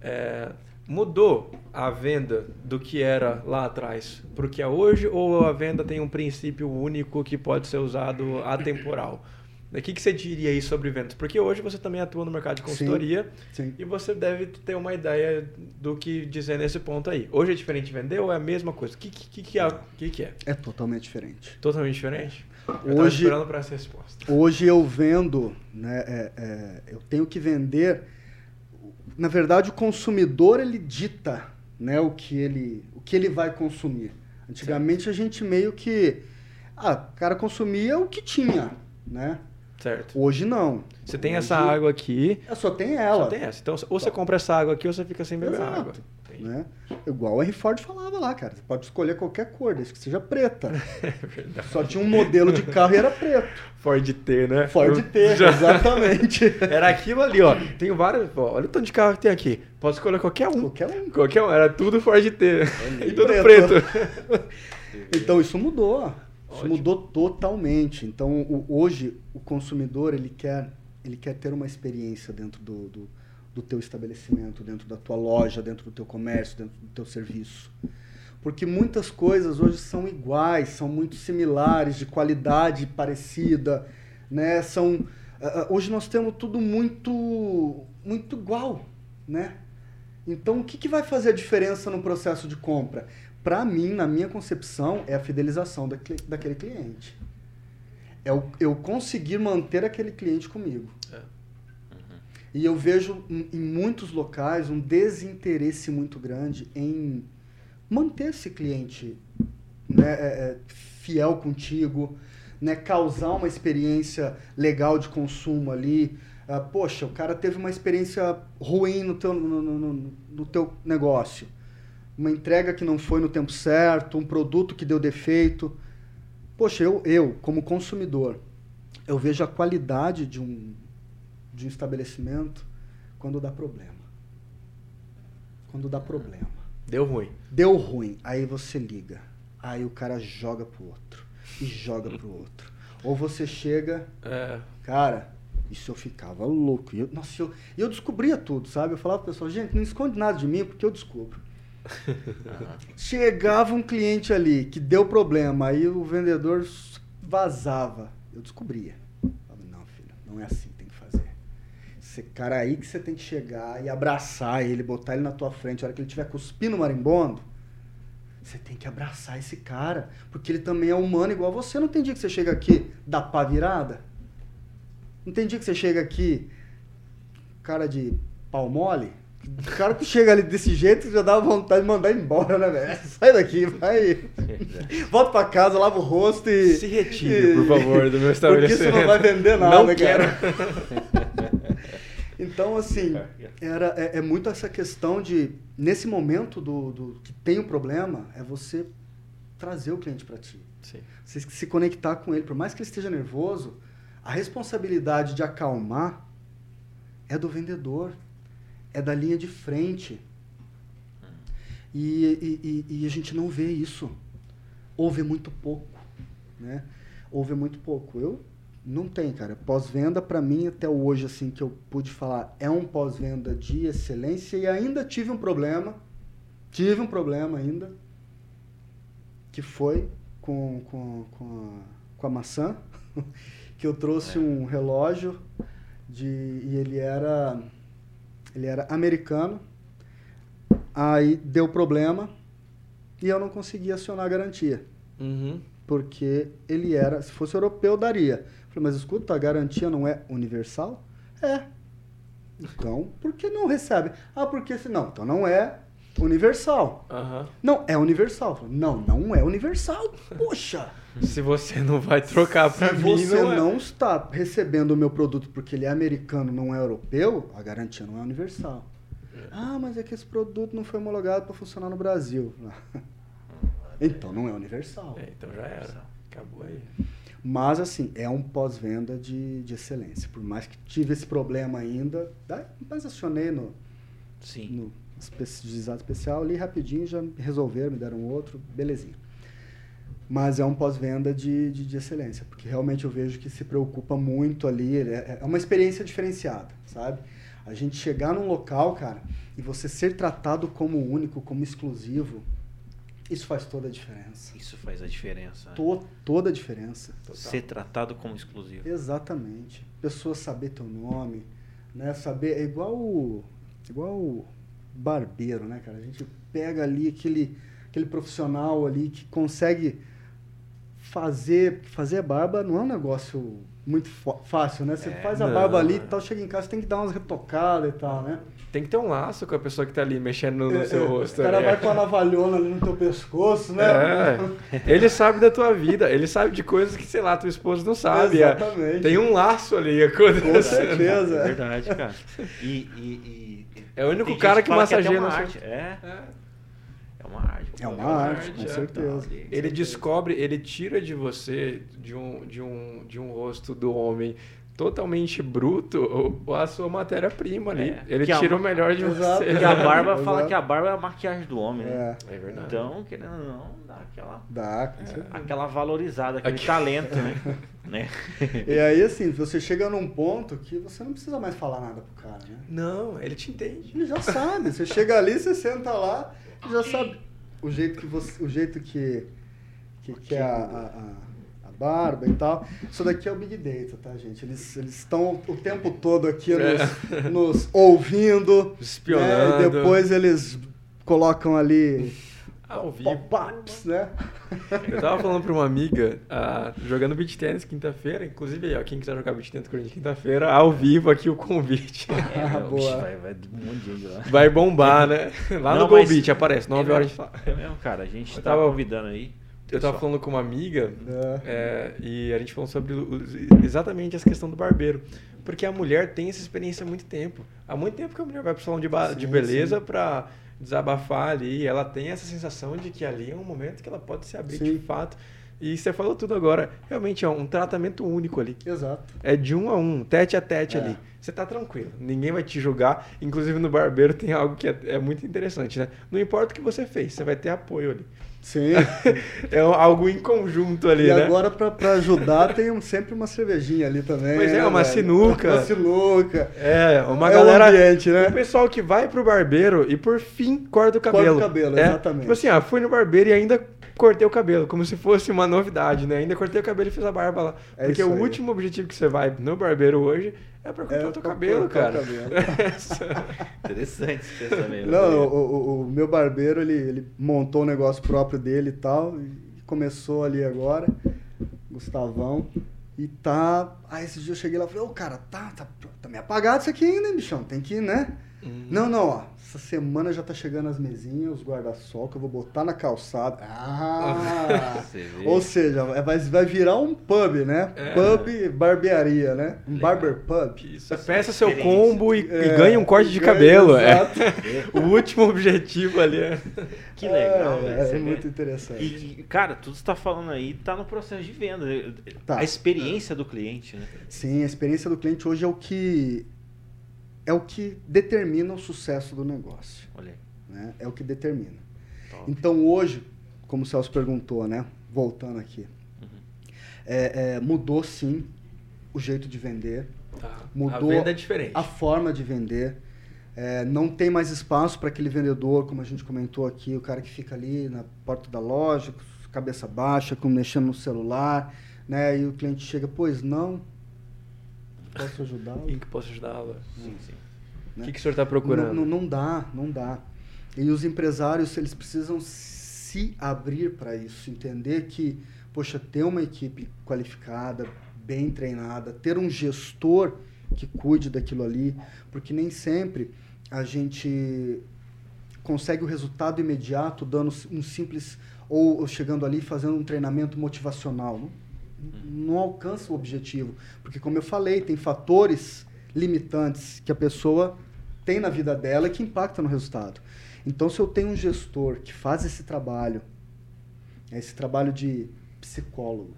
é, mudou a venda do que era lá atrás para o que é hoje ou a venda tem um princípio único que pode ser usado atemporal? O que, que você diria aí sobre vendas? Porque hoje você também atua no mercado de consultoria Sim. e você deve ter uma ideia do que dizer nesse ponto aí. Hoje é diferente vender ou é a mesma coisa? O que, que, que, é, que, que é? É totalmente diferente. Totalmente diferente? Eu Hoje- esperando para essa resposta. Hoje eu vendo, né, é, é, eu tenho que vender. Na verdade, o consumidor ele dita, né, o que ele, o que ele vai consumir. Antigamente a gente meio que, ah, o cara consumia o que tinha, né? Certo. Hoje não. Você tem Hoje essa água aqui, Só tem ela. Só tem essa. Então, ou você compra essa água aqui ou você fica sem beber Exato. água. Né? Igual o Henry Ford falava lá, cara. Você pode escolher qualquer cor, desde que seja preta. É verdade. Só tinha um modelo de carro e era preto. Ford T, né? Ford T, já- exatamente. Era aquilo ali, ó. Tem vários. ó, olha o tanto de carro que tem aqui. Pode escolher qualquer um. Qualquer um. Qualquer um. Era tudo Ford T. E tudo preto. preto. Então isso mudou. Isso Ótimo. mudou totalmente. Então o- hoje o consumidor ele quer, ele quer ter uma experiência dentro do, do, do teu estabelecimento, dentro da tua loja, dentro do teu comércio, dentro do teu serviço. Porque muitas coisas hoje são iguais, são muito similares, de qualidade parecida, né? São ah, hoje nós temos tudo muito muito igual, né? Então, o que, que vai fazer a diferença no processo de compra? Para mim, na minha concepção, é a fidelização daquele, daquele cliente. É o, eu conseguir manter aquele cliente comigo. É. E eu vejo em, muitos locais um desinteresse muito grande em manter esse cliente né, é, é, fiel contigo, né, causar uma experiência legal de consumo ali. Ah, poxa, o cara teve uma experiência ruim no teu, no, no- no- no teu negócio. Uma entrega que não foi no tempo certo, um produto que deu defeito. Poxa, eu, eu como consumidor, eu vejo a qualidade de um, de um estabelecimento quando dá problema. Quando dá problema. Deu ruim. Deu ruim, aí você liga. Aí o cara joga pro outro. E joga pro outro. Ou você chega, É, cara, Isso eu ficava louco. E eu, nossa, eu, eu descobria tudo, sabe? Eu falava pro pessoal, gente, não esconde nada de mim, porque eu descubro. Chegava um cliente ali que deu problema, aí o vendedor vazava. Eu descobria. Eu falava, não, filho, não é assim que tem que fazer. Esse cara aí que você tem que chegar e abraçar ele, botar ele na tua frente, a hora que ele estiver cuspindo marimbondo, você tem que abraçar esse cara, porque ele também é humano igual você. Não tem dia que você chega aqui, dá pá virada? Não tem dia que você chega aqui, cara de pau mole? O cara que chega ali desse jeito já dá vontade de mandar embora, né, velho? Sai daqui, vai. Volta pra casa, lava o rosto e. Se retire, por favor, do meu estabelecimento. Porque você não vai vender nada, não cara. Então, assim, era, é, é, muito essa questão de, nesse momento do, do que tem o problema, é você trazer o cliente para ti. Sim. Você se conectar com ele. Por mais que ele esteja nervoso, a responsabilidade de acalmar é do vendedor, é da linha de frente. E, e, e, e a gente não vê isso. Ouve muito pouco. Né? Ouve muito pouco. Eu não tem, cara. Pós-venda, para mim, até hoje, assim, que eu pude falar, é um pós-venda de excelência e ainda tive um problema. Tive um problema ainda. Que foi com, com, com, a, com a maçã. que eu trouxe é. um relógio de, e ele era, ele era americano. Aí deu problema e eu não conseguia acionar a garantia. Uhum. Porque ele era, se fosse europeu, daria Falei, mas escuta, a garantia não é universal? É. Então, por que não recebe? Ah, porque se não, então não é universal. Uhum. Não, é universal. Falei, não, não é universal. Poxa! Se você não vai trocar para mim, Se você não, é. não está recebendo o meu produto porque ele é americano, não é europeu, a garantia não é universal. É. Ah, mas é que esse produto não foi homologado para funcionar no Brasil. então não é universal. É, então já era. Acabou aí. Mas, assim, é um pós-venda de, de excelência. Por mais que tive esse problema ainda, mas acionei no, Sim. no juizado especial, ali rapidinho já resolveram, me deram outro, belezinha. Mas é um pós-venda de, de, de, excelência, porque realmente eu vejo que se preocupa muito ali, é, é uma experiência diferenciada, sabe? A gente chegar num local, cara, e você ser tratado como único, como exclusivo, isso faz toda a diferença. Isso faz a diferença. Né? To, toda a diferença. Total. Ser tratado como exclusivo. Exatamente. Pessoa saber teu nome, né? Saber é igual o, igual o barbeiro, né, cara? A gente pega ali aquele aquele profissional ali que consegue fazer fazer barba não é um negócio muito fácil, né? Você é, faz a não, barba ali e tal, chega em casa, tem que dar umas retocadas e tal, né? Tem que ter um laço com a pessoa que tá ali mexendo no, é, seu é, rosto. O cara né? vai com a navalhona ali no teu pescoço, né? É. Ele sabe da tua vida, ele sabe de coisas que, sei lá, tua esposa não sabe. É. Exatamente. Tem um laço ali acontecendo. Com certeza. É verdade, cara. E, e, e é o único cara que, que massageia no arte. É. é. É uma arte. É uma, arte, com certeza. Ele descobre, ele tira de você, de um, de um, de um rosto do homem, totalmente bruto a sua matéria-prima ali. É, ele tira a, o melhor de exato, você. Porque a barba fala que a barba é a maquiagem do homem. Né? É, é verdade. Então, querendo ou não, dá aquela. Dá, é, aquela valorizada, aquele Aqui. talento, né? né? E aí, assim, você chega num ponto que você não precisa mais falar nada pro cara, né? Não, ele te entende. Ele já sabe. Você chega ali, você senta lá, já sabe o jeito que você. O jeito que. Que, que é a, a, a barba e tal. Isso daqui é o Big Data, tá, gente? Eles estão o tempo todo aqui é. nos, nos ouvindo. Espionando. Né? E depois eles colocam ali ao vivo. Pop-ups, né? Eu tava falando pra uma amiga, uh, jogando beat tênis quinta-feira, inclusive aí, ó, quem quiser jogar beat tênis com a gente quinta-feira, ao vivo aqui o convite. É, ah, boa. Vai, vai, um monte de lá. vai bombar, né? Lá Não, no convite aparece, 9 é horas a gente fala. É mesmo, cara, a gente eu tá tava convidando aí. Eu tava falando com uma amiga é. É, e a gente falou sobre exatamente essa questão do barbeiro. Porque a mulher tem essa experiência há muito tempo. Há muito tempo que a mulher vai pro salão de, sim, de beleza para desabafar ali. Ela tem essa sensação de que ali é um momento que ela pode se abrir sim. de fato. E você falou tudo agora. Realmente é um tratamento único ali. Exato. É de um a um, tete a tete É. ali. Você tá tranquilo. Ninguém vai te julgar. Inclusive no barbeiro tem algo que é, é muito interessante, né? Não importa o que você fez, você vai ter apoio ali. Sim. É algo em conjunto ali, e né? agora, pra, pra ajudar, tem um- sempre uma cervejinha ali também. Pois é, né, uma velho? sinuca. Uma sinuca. É, uma É galera. ambiente, né? O pessoal que vai pro barbeiro e por fim corta o cabelo. o cabelo, é, exatamente. Tipo assim, ah, fui no barbeiro e ainda cortei o cabelo, como se fosse uma novidade, né? Ainda cortei o cabelo e fiz a barba lá. É Porque o aí. último objetivo que você vai no barbeiro hoje é pra cortar É o teu cabelo, cara. cabelo. Interessante esse pensamento. Não, o, o- o meu barbeiro, ele, ele montou um negócio próprio dele e tal, e começou ali agora, Gustavão, e tá... Aí esse dia eu cheguei lá e falei, ô cara, tá, tá, tá meio apagado isso aqui ainda, hein, bichão, tem que, né? Hum. Não, não, ó, essa semana já tá chegando as mesinhas, os guarda-sol que eu vou botar na calçada. Ah! Você. Ou seja, vai, vai virar um pub, né? É. Pub barbearia, né? Um barber pub. Isso, peça seu Experiência. combo e, e É, ganha um corte de ganha, cabelo. É. exato. O último objetivo ali é. Que legal, É, velho. é Você muito interessante. E, cara, tudo que você tá falando aí tá no processo de venda. Tá. A experiência do cliente, né? Sim, a experiência do cliente hoje é o que é o que determina o sucesso do negócio, Olha né? É o que determina. Top. Então hoje, como o Celso perguntou, né? Voltando aqui, Uhum. é, é, mudou sim o jeito de vender, Tá. Mudou A venda é diferente. a forma de vender. É, não tem mais espaço para aquele vendedor, como a gente comentou aqui, o cara que fica ali na porta da loja, cabeça baixa, com mexendo no celular, né? E o cliente chega, pois não, posso ajudá-lo? Em que posso ajudá-lo? Sim, sim. O né? que, que o senhor está procurando? Não, não, não dá, não dá. E os empresários, eles precisam se abrir para isso, entender que, poxa, ter uma equipe qualificada, bem treinada, ter um gestor que cuide daquilo ali, porque nem sempre a gente consegue o resultado imediato dando um simples ou ou chegando ali e fazendo um treinamento motivacional. Não, não alcança o objetivo, porque como eu falei, tem fatores limitantes que a pessoa tem na vida dela que impactam no resultado. Então, se eu tenho um gestor que faz esse trabalho, esse trabalho de psicólogo.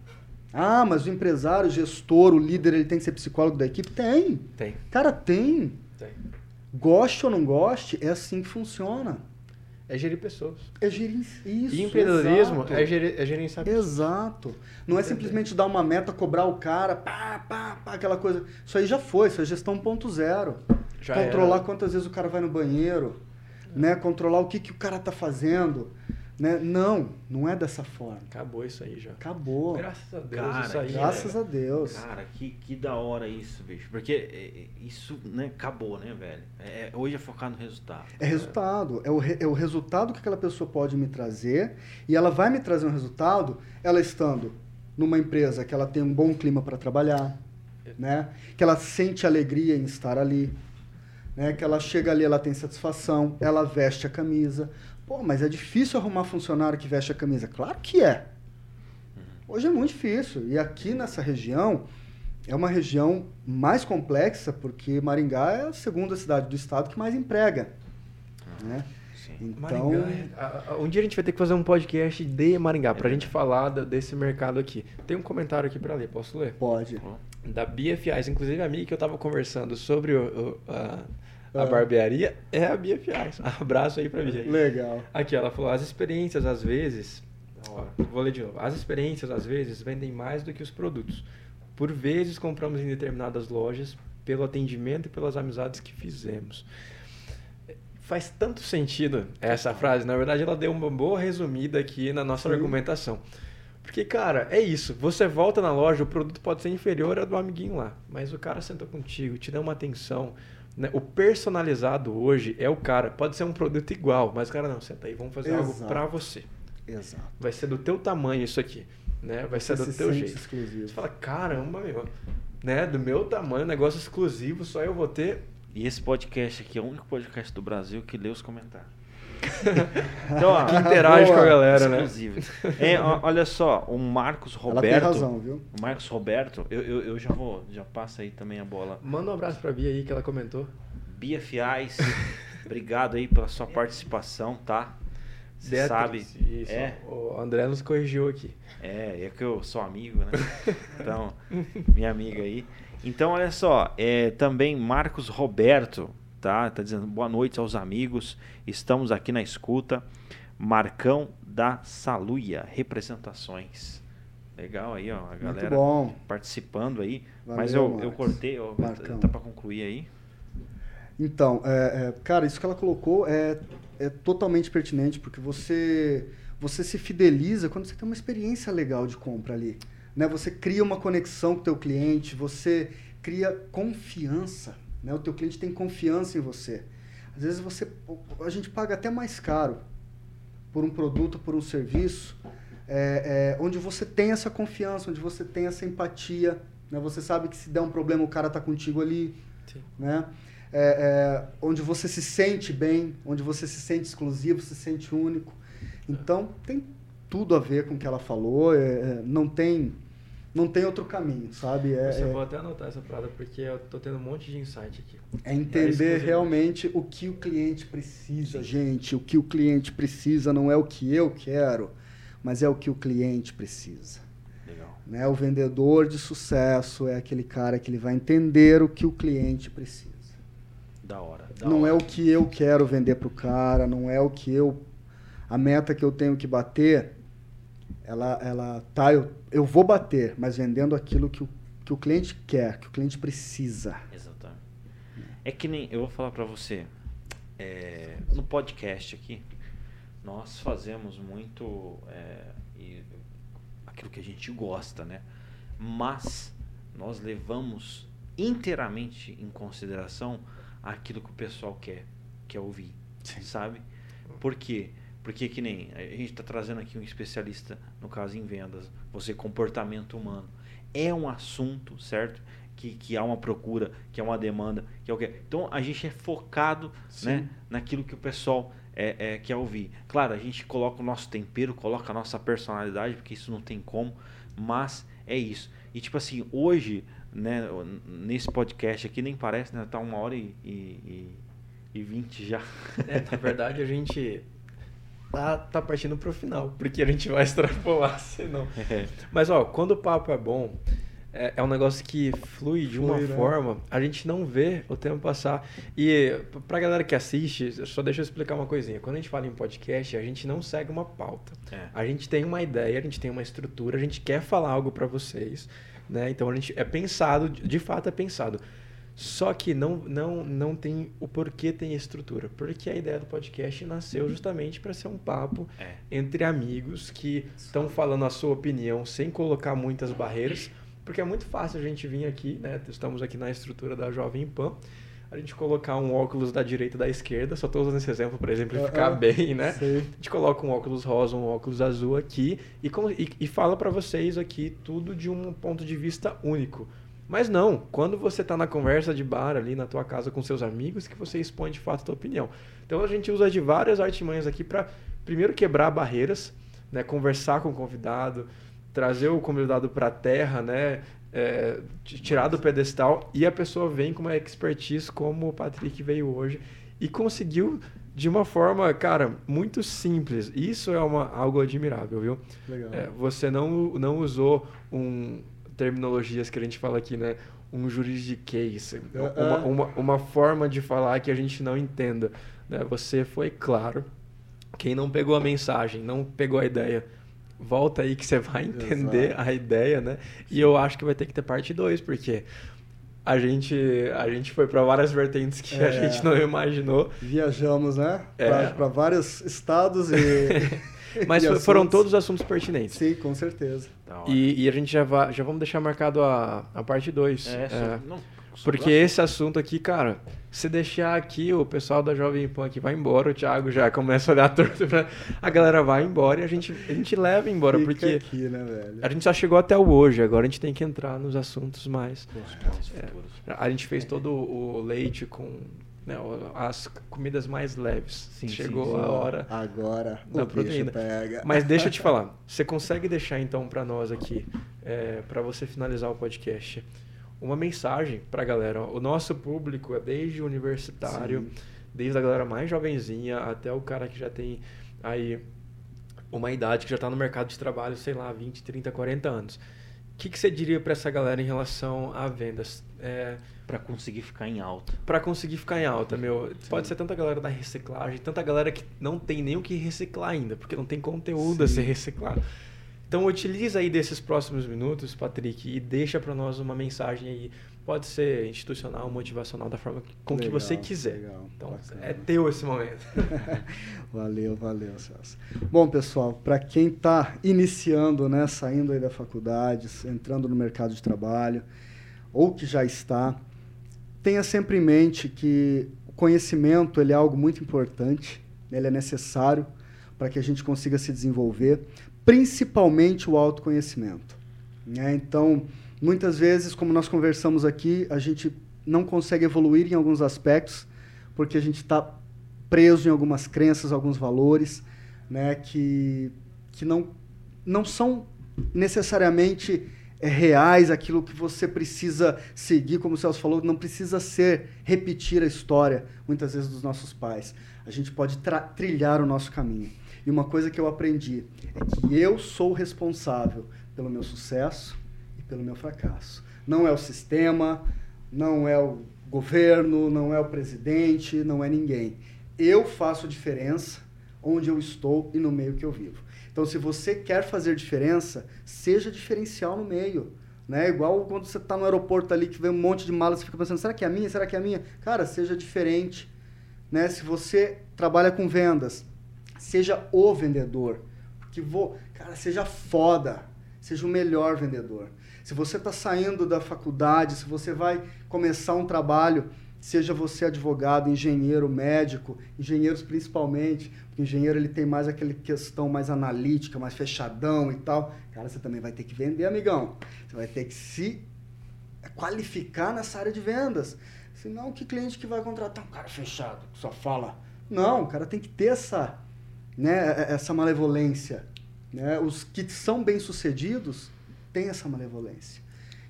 Ah, mas o empresário, o gestor, o líder, ele tem que ser psicólogo da equipe? Tem. Tem, Cara, tem. tem. Goste ou não goste, é assim que funciona. É gerir pessoas. É gerenciar isso. e empreendedorismo exato. é, gerir, é gerenciar. Exato. Não é simplesmente dar uma meta, cobrar o cara, pá, pá, pá, aquela coisa. Isso aí já foi, isso é gestão ponto zero. Já Controlar era. quantas vezes o cara vai no banheiro, né? Controlar o que, que o cara tá fazendo. Né? Não, não é dessa forma. Acabou isso aí já. Acabou. Graças a Deus, Cara, isso aí. Graças né? a Deus. Cara, que, que da hora isso, bicho. Porque é, é, isso, né, acabou, né, velho? É, hoje é focar no resultado. É resultado. É o, re- é o resultado que aquela pessoa pode me trazer. E ela vai me trazer um resultado, ela estando numa empresa que ela tem um bom clima para trabalhar, né? Que ela sente alegria em estar ali, né? Que ela chega ali, ela tem satisfação, ela veste a camisa. Pô, mas é difícil arrumar funcionário que veste a camisa. Claro que é. Hoje é muito difícil. E aqui nessa região é uma região mais complexa porque Maringá é a segunda cidade do estado que mais emprega, né? Sim. Então, Maringá, é- a- a- um dia a gente vai ter que fazer um podcast de Maringá, pra É gente falar desse mercado aqui. Tem um comentário aqui pra ler, posso ler? pode. Da Bia Fiais, inclusive a minha que eu tava conversando sobre o- o- a, a Ah. barbearia é a Bia Fiais. Abraço aí pra Bia. Legal. Aqui, ela falou, as experiências às vezes, ó, vou ler de novo, as experiências às vezes vendem mais do que os produtos. Por vezes compramos em determinadas lojas pelo atendimento e pelas amizades que fizemos. Faz tanto sentido essa frase, na verdade ela deu uma boa resumida aqui na nossa Sim. argumentação. Porque, cara, é isso. Você volta na loja, o produto pode ser inferior ao do amiguinho lá. Mas o cara sentou contigo, te deu uma atenção. Né? O personalizado hoje é o cara. Pode ser um produto igual, mas o cara não, senta aí, vamos fazer algo Exato. pra você. Exato. Vai ser do teu tamanho isso aqui. Né? Vai ser Você do se teu jeito. exclusivo. Você fala, caramba, meu. Né? Do meu tamanho, negócio exclusivo, só eu vou ter. E esse podcast aqui é o único podcast do Brasil que lê os comentários. Então, ó, Que interage Boa. com a galera, né? É, olha só, o Marcos Ela tem Roberto. razão, viu? O Marcos Roberto, eu, eu, eu já vou, já passa aí também a bola. Manda um abraço pra Bia aí que ela comentou. Bia Fiais, obrigado aí pela sua participação, tá? Você sabe? Isso, é. O André nos corrigiu aqui. É, é que eu sou amigo, né? Então, minha amiga aí. Então, olha só, é, também Marcos Roberto, tá? Tá dizendo boa noite aos amigos. Estamos aqui na escuta. Marcão da Saluia, representações. Legal aí, ó, a galera participando aí. Valeu, Mas eu, eu cortei, ó, tá para concluir aí? Então, é, é, cara, isso que ela colocou é, é totalmente pertinente, porque você, você se fideliza quando você tem uma experiência legal de compra ali. Né? Você cria uma conexão com o teu cliente, você cria confiança. Né? O teu cliente tem confiança em você. Às vezes você, a gente paga até mais caro por um produto, por um serviço, é, é, onde você tem essa confiança, onde você tem essa empatia, né? Você sabe que se der um problema o cara está contigo ali, Sim. né? É, é, onde você se sente bem, onde você se sente exclusivo, se sente único. Então tem tudo a ver com o que ela falou. É, é, não tem não tem outro caminho, sabe? É, eu vou até anotar essa parada porque eu tô tendo um monte de insight aqui. É entender realmente o que o cliente precisa, gente. O que o cliente precisa não é o que eu quero mas é o que o cliente precisa. Legal. Né? O vendedor de sucesso é aquele cara que ele vai entender o que o cliente precisa. Da hora. Da não hora. é o que eu quero vender para o cara, não é o que eu. A meta que eu tenho que bater, ela, ela tá, eu, eu vou bater, mas vendendo aquilo que o, que o cliente quer, que o cliente precisa. Exatamente. É que nem, eu vou falar para você, é, no podcast aqui, nós fazemos muito é, e, aquilo que a gente gosta, né? Mas nós levamos inteiramente em consideração aquilo que o pessoal quer, quer ouvir, Sim. sabe? Por quê? Porque que nem a gente está trazendo aqui um especialista, no caso em vendas, você comportamento humano. É um assunto, certo? Que, que há uma procura, que há uma demanda, que é o que. Então a gente é focado né, naquilo que o pessoal é, é, quer ouvir. Claro, a gente coloca o nosso tempero, coloca a nossa personalidade, porque isso não tem como, mas é isso. E tipo assim, hoje, né, nesse podcast aqui, nem parece, né? Tá uma hora e, e, e, vinte já. É, na verdade, a gente tá, tá partindo pro final, porque a gente vai extrapolar, senão. É. Mas ó, quando o papo é bom, é, é um negócio que flui de uma né? forma, a gente não vê o tempo passar. E pra galera que assiste, só deixa eu explicar uma coisinha. Quando a gente fala em podcast, a gente não segue uma pauta. É. A gente tem uma ideia, a gente tem uma estrutura, a gente quer falar algo para vocês, né? Então a gente é pensado, de fato é pensado. Só que não, não, não tem o porquê tem estrutura. Porque a ideia do podcast nasceu justamente para ser um papo é. entre amigos que estão falando a sua opinião sem colocar muitas barreiras porque é muito fácil a gente vir aqui, né? Estamos aqui na estrutura da Jovem Pan. A gente colocar um óculos da direita da esquerda, só estou usando esse exemplo para exemplificar uh bem, né? Sim. A gente coloca um óculos rosa, um óculos azul aqui e, e, e fala para vocês aqui tudo de um ponto de vista único. Mas não, quando você está na conversa de bar ali na tua casa com seus amigos, que você expõe de fato a tua opinião. Então a gente usa de várias artimanhas aqui para primeiro quebrar barreiras, né, conversar com o convidado, trazer o convidado para a terra, né? É, tirar do pedestal e a pessoa vem com uma expertise como o Patrick veio hoje e conseguiu de uma forma, cara, muito simples. Isso é uma, algo admirável, viu? Legal. É, você não, não usou um terminologias que a gente fala aqui, né? Um juridiquês, uh -uh. uma, uma, uma forma de falar que a gente não entenda. Né? Você foi claro. Quem não pegou a mensagem, não pegou a ideia, volta aí que você vai entender Exato. a ideia, né? E eu acho que vai ter que ter parte 2, porque a gente, a gente foi para várias vertentes que é. a gente não imaginou. Viajamos, né? É. Para vários estados e. Mas foram todos assuntos pertinentes. Sim, com certeza. E, e, a gente já, vai, já vamos deixar marcado a, a parte 2. É, é. Não, porque esse assunto aqui, cara, se deixar aqui, o pessoal da Jovem Pan aqui vai embora, o Thiago já começa a olhar torto pra... A galera vai embora e a gente, a gente leva embora, Fica porque aqui, né, velho? a gente só chegou até o hoje, agora a gente tem que entrar nos assuntos mais... É, a gente fez todo o leite com né, as comidas mais leves. Sim, Chegou sim, sim. a hora agora da proteína. Pega. Mas deixa eu te falar, você consegue deixar então para nós aqui, é, para você finalizar o podcast, uma mensagem para a galera. O nosso público é desde o universitário, Sim. desde a galera mais jovenzinha até o cara que já tem aí uma idade que já está no mercado de trabalho, sei lá, 20, 30, 40 anos. O que, que você diria para essa galera em relação a vendas? É, para conseguir ficar em alta. Para conseguir ficar em alta, meu. Sim. Pode ser tanta galera da reciclagem, tanta galera que não tem nem o que reciclar ainda, porque não tem conteúdo Sim. a ser reciclado. Então utiliza aí desses próximos minutos, Patrick, e deixa para nós uma mensagem aí. Pode ser institucional, motivacional, da forma com legal, que você quiser. Legal, então bacana. é teu esse momento. valeu, valeu, Celso. Bom, pessoal, para quem está iniciando, né, saindo aí da faculdade, entrando no mercado de trabalho, ou que já está, tenha sempre em mente que o conhecimento ele é algo muito importante, ele é necessário para que a gente consiga se desenvolver, principalmente o autoconhecimento. Né? Então, muitas vezes, como nós conversamos aqui, a gente não consegue evoluir em alguns aspectos porque a gente está preso em algumas crenças, alguns valores, né, que, que não, não são necessariamente reais, aquilo que você precisa seguir, como o Celso falou, não precisa ser repetir a história, muitas vezes, dos nossos pais. A gente pode trilhar o nosso caminho. E uma coisa que eu aprendi é que eu sou responsável pelo meu sucesso e pelo meu fracasso. Não é o sistema, não é o governo, não é o presidente, não é ninguém. Eu faço diferença onde eu estou e no meio que eu vivo. Então, se você quer fazer diferença, seja diferencial no meio. Né? Igual quando você está no aeroporto ali que vem um monte de malas, você fica pensando, será que é a minha? Será que é a minha? Cara, seja diferente. Né? Se você trabalha com vendas, seja o vendedor. Porque vou, cara, seja foda, seja o melhor vendedor. Se você está saindo da faculdade, se você vai começar um trabalho, seja você advogado, engenheiro, médico, engenheiros principalmente, porque engenheiro ele tem mais aquela questão mais analítica, mais fechadão e tal. Cara, você também vai ter que vender, amigão. Você vai ter que se qualificar nessa área de vendas. Senão, que cliente que vai contratar um cara fechado, que só fala? Não, o cara tem que ter essa né, é, é, essa malevolência. Né? Os que são bem-sucedidos têm essa malevolência.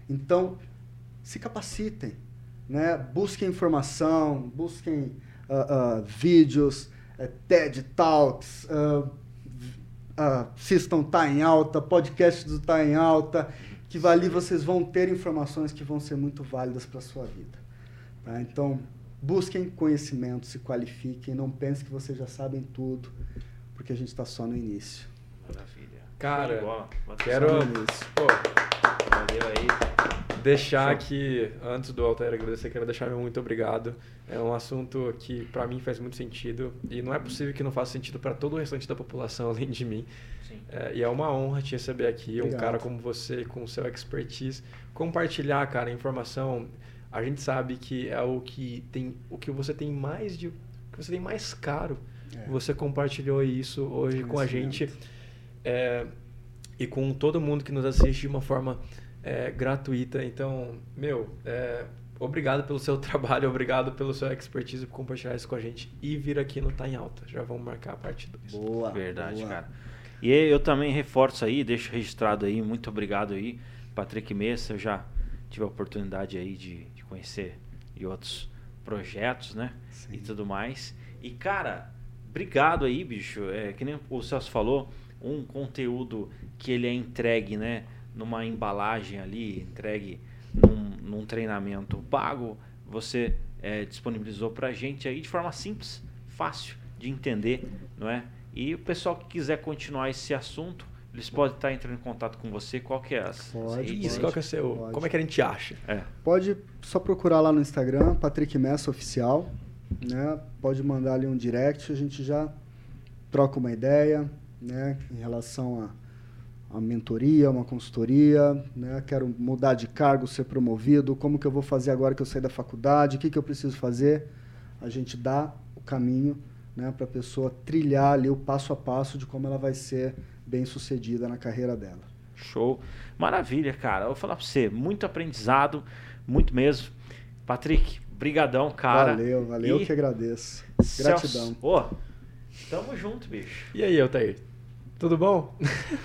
Então, se capacitem, né? busquem informação, busquem uh, uh, vídeos, uh, TED Talks, assistam Tá em Alta, podcast do Tá em Alta, que ali vocês vão ter informações que vão ser muito válidas para a sua vida. Tá? Então, busquem conhecimento, se qualifiquem, não pensem que vocês já sabem tudo porque a gente está só no início. Maravilha. Cara, quero pô. Deixar aqui, antes do Altair agradecer, quero deixar meu muito obrigado. É um assunto que para mim faz muito sentido e não é possível que não faça sentido para todo o restante da população além de mim. É, e é uma honra te receber aqui, Obrigado. um cara como você, com o seu expertise, compartilhar, cara, informação. A gente sabe que é o que tem, o que você tem mais de, o que você tem mais caro é. Você compartilhou isso hoje com a gente é, e com todo mundo que nos assiste de uma forma é, gratuita. Então, meu, é, obrigado pelo seu trabalho, obrigado pelo seu expertise por compartilhar isso com a gente e vir aqui no Tá em Alta. Já vamos marcar a parte 2. Boa. Verdade, boa. cara. E eu também reforço aí, deixo registrado aí, muito obrigado aí, Patrick Messa. Eu já tive a oportunidade aí de, de conhecer e outros projetos, né? Sim. E tudo mais. E, cara, obrigado aí, bicho. É, que nem o Celso falou, um conteúdo que ele é entregue, né? Numa embalagem ali, entregue num, num treinamento pago, você é, disponibilizou pra gente aí de forma simples, fácil de entender, não é? E o pessoal que quiser continuar esse assunto, eles podem estar entrando em contato com você. Qual que é as pode, Isso, qual que é seu. Pode. Como é que a gente acha? É. Pode só procurar lá no Instagram, Patrick Messa Oficial né? Pode mandar ali um direct, a gente já troca uma ideia, né? Em relação a, a mentoria, uma consultoria, né? Quero mudar de cargo, ser promovido, como que eu vou fazer agora que eu sair da faculdade, o que que eu preciso fazer? A gente dá o caminho, né? Para a pessoa trilhar ali o passo a passo de como ela vai ser bem sucedida na carreira dela. Show, maravilha, cara. Eu vou falar para você, muito aprendizado, muito mesmo. Patrick, Brigadão, cara. Valeu, valeu, e... que agradeço. Gratidão. Pô, tamo junto, bicho. E aí, Altair? Tudo bom?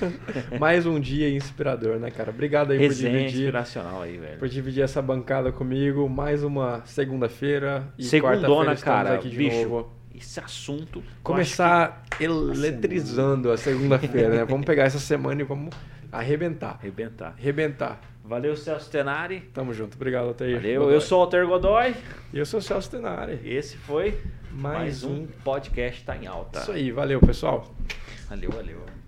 Mais um dia inspirador, né, cara? Obrigado aí Resenha por dividir. inspiracional aí, velho. Por dividir essa bancada comigo. Mais uma segunda-feira e quarta-feira cara, aqui de bicho, novo. esse assunto. Começar eletrizando a segunda-feira, né? Vamos pegar essa semana e vamos arrebentar. que Arrebentar. Arrebentar. Valeu, Celso Tenari. Tamo junto. Obrigado, Altair. Valeu, Godoy. eu sou o Alter Godoy. E eu sou o Celso Tenari. Esse foi Mais mais, um um. podcast Tá em Alta. Isso aí. Valeu, pessoal. Valeu, valeu.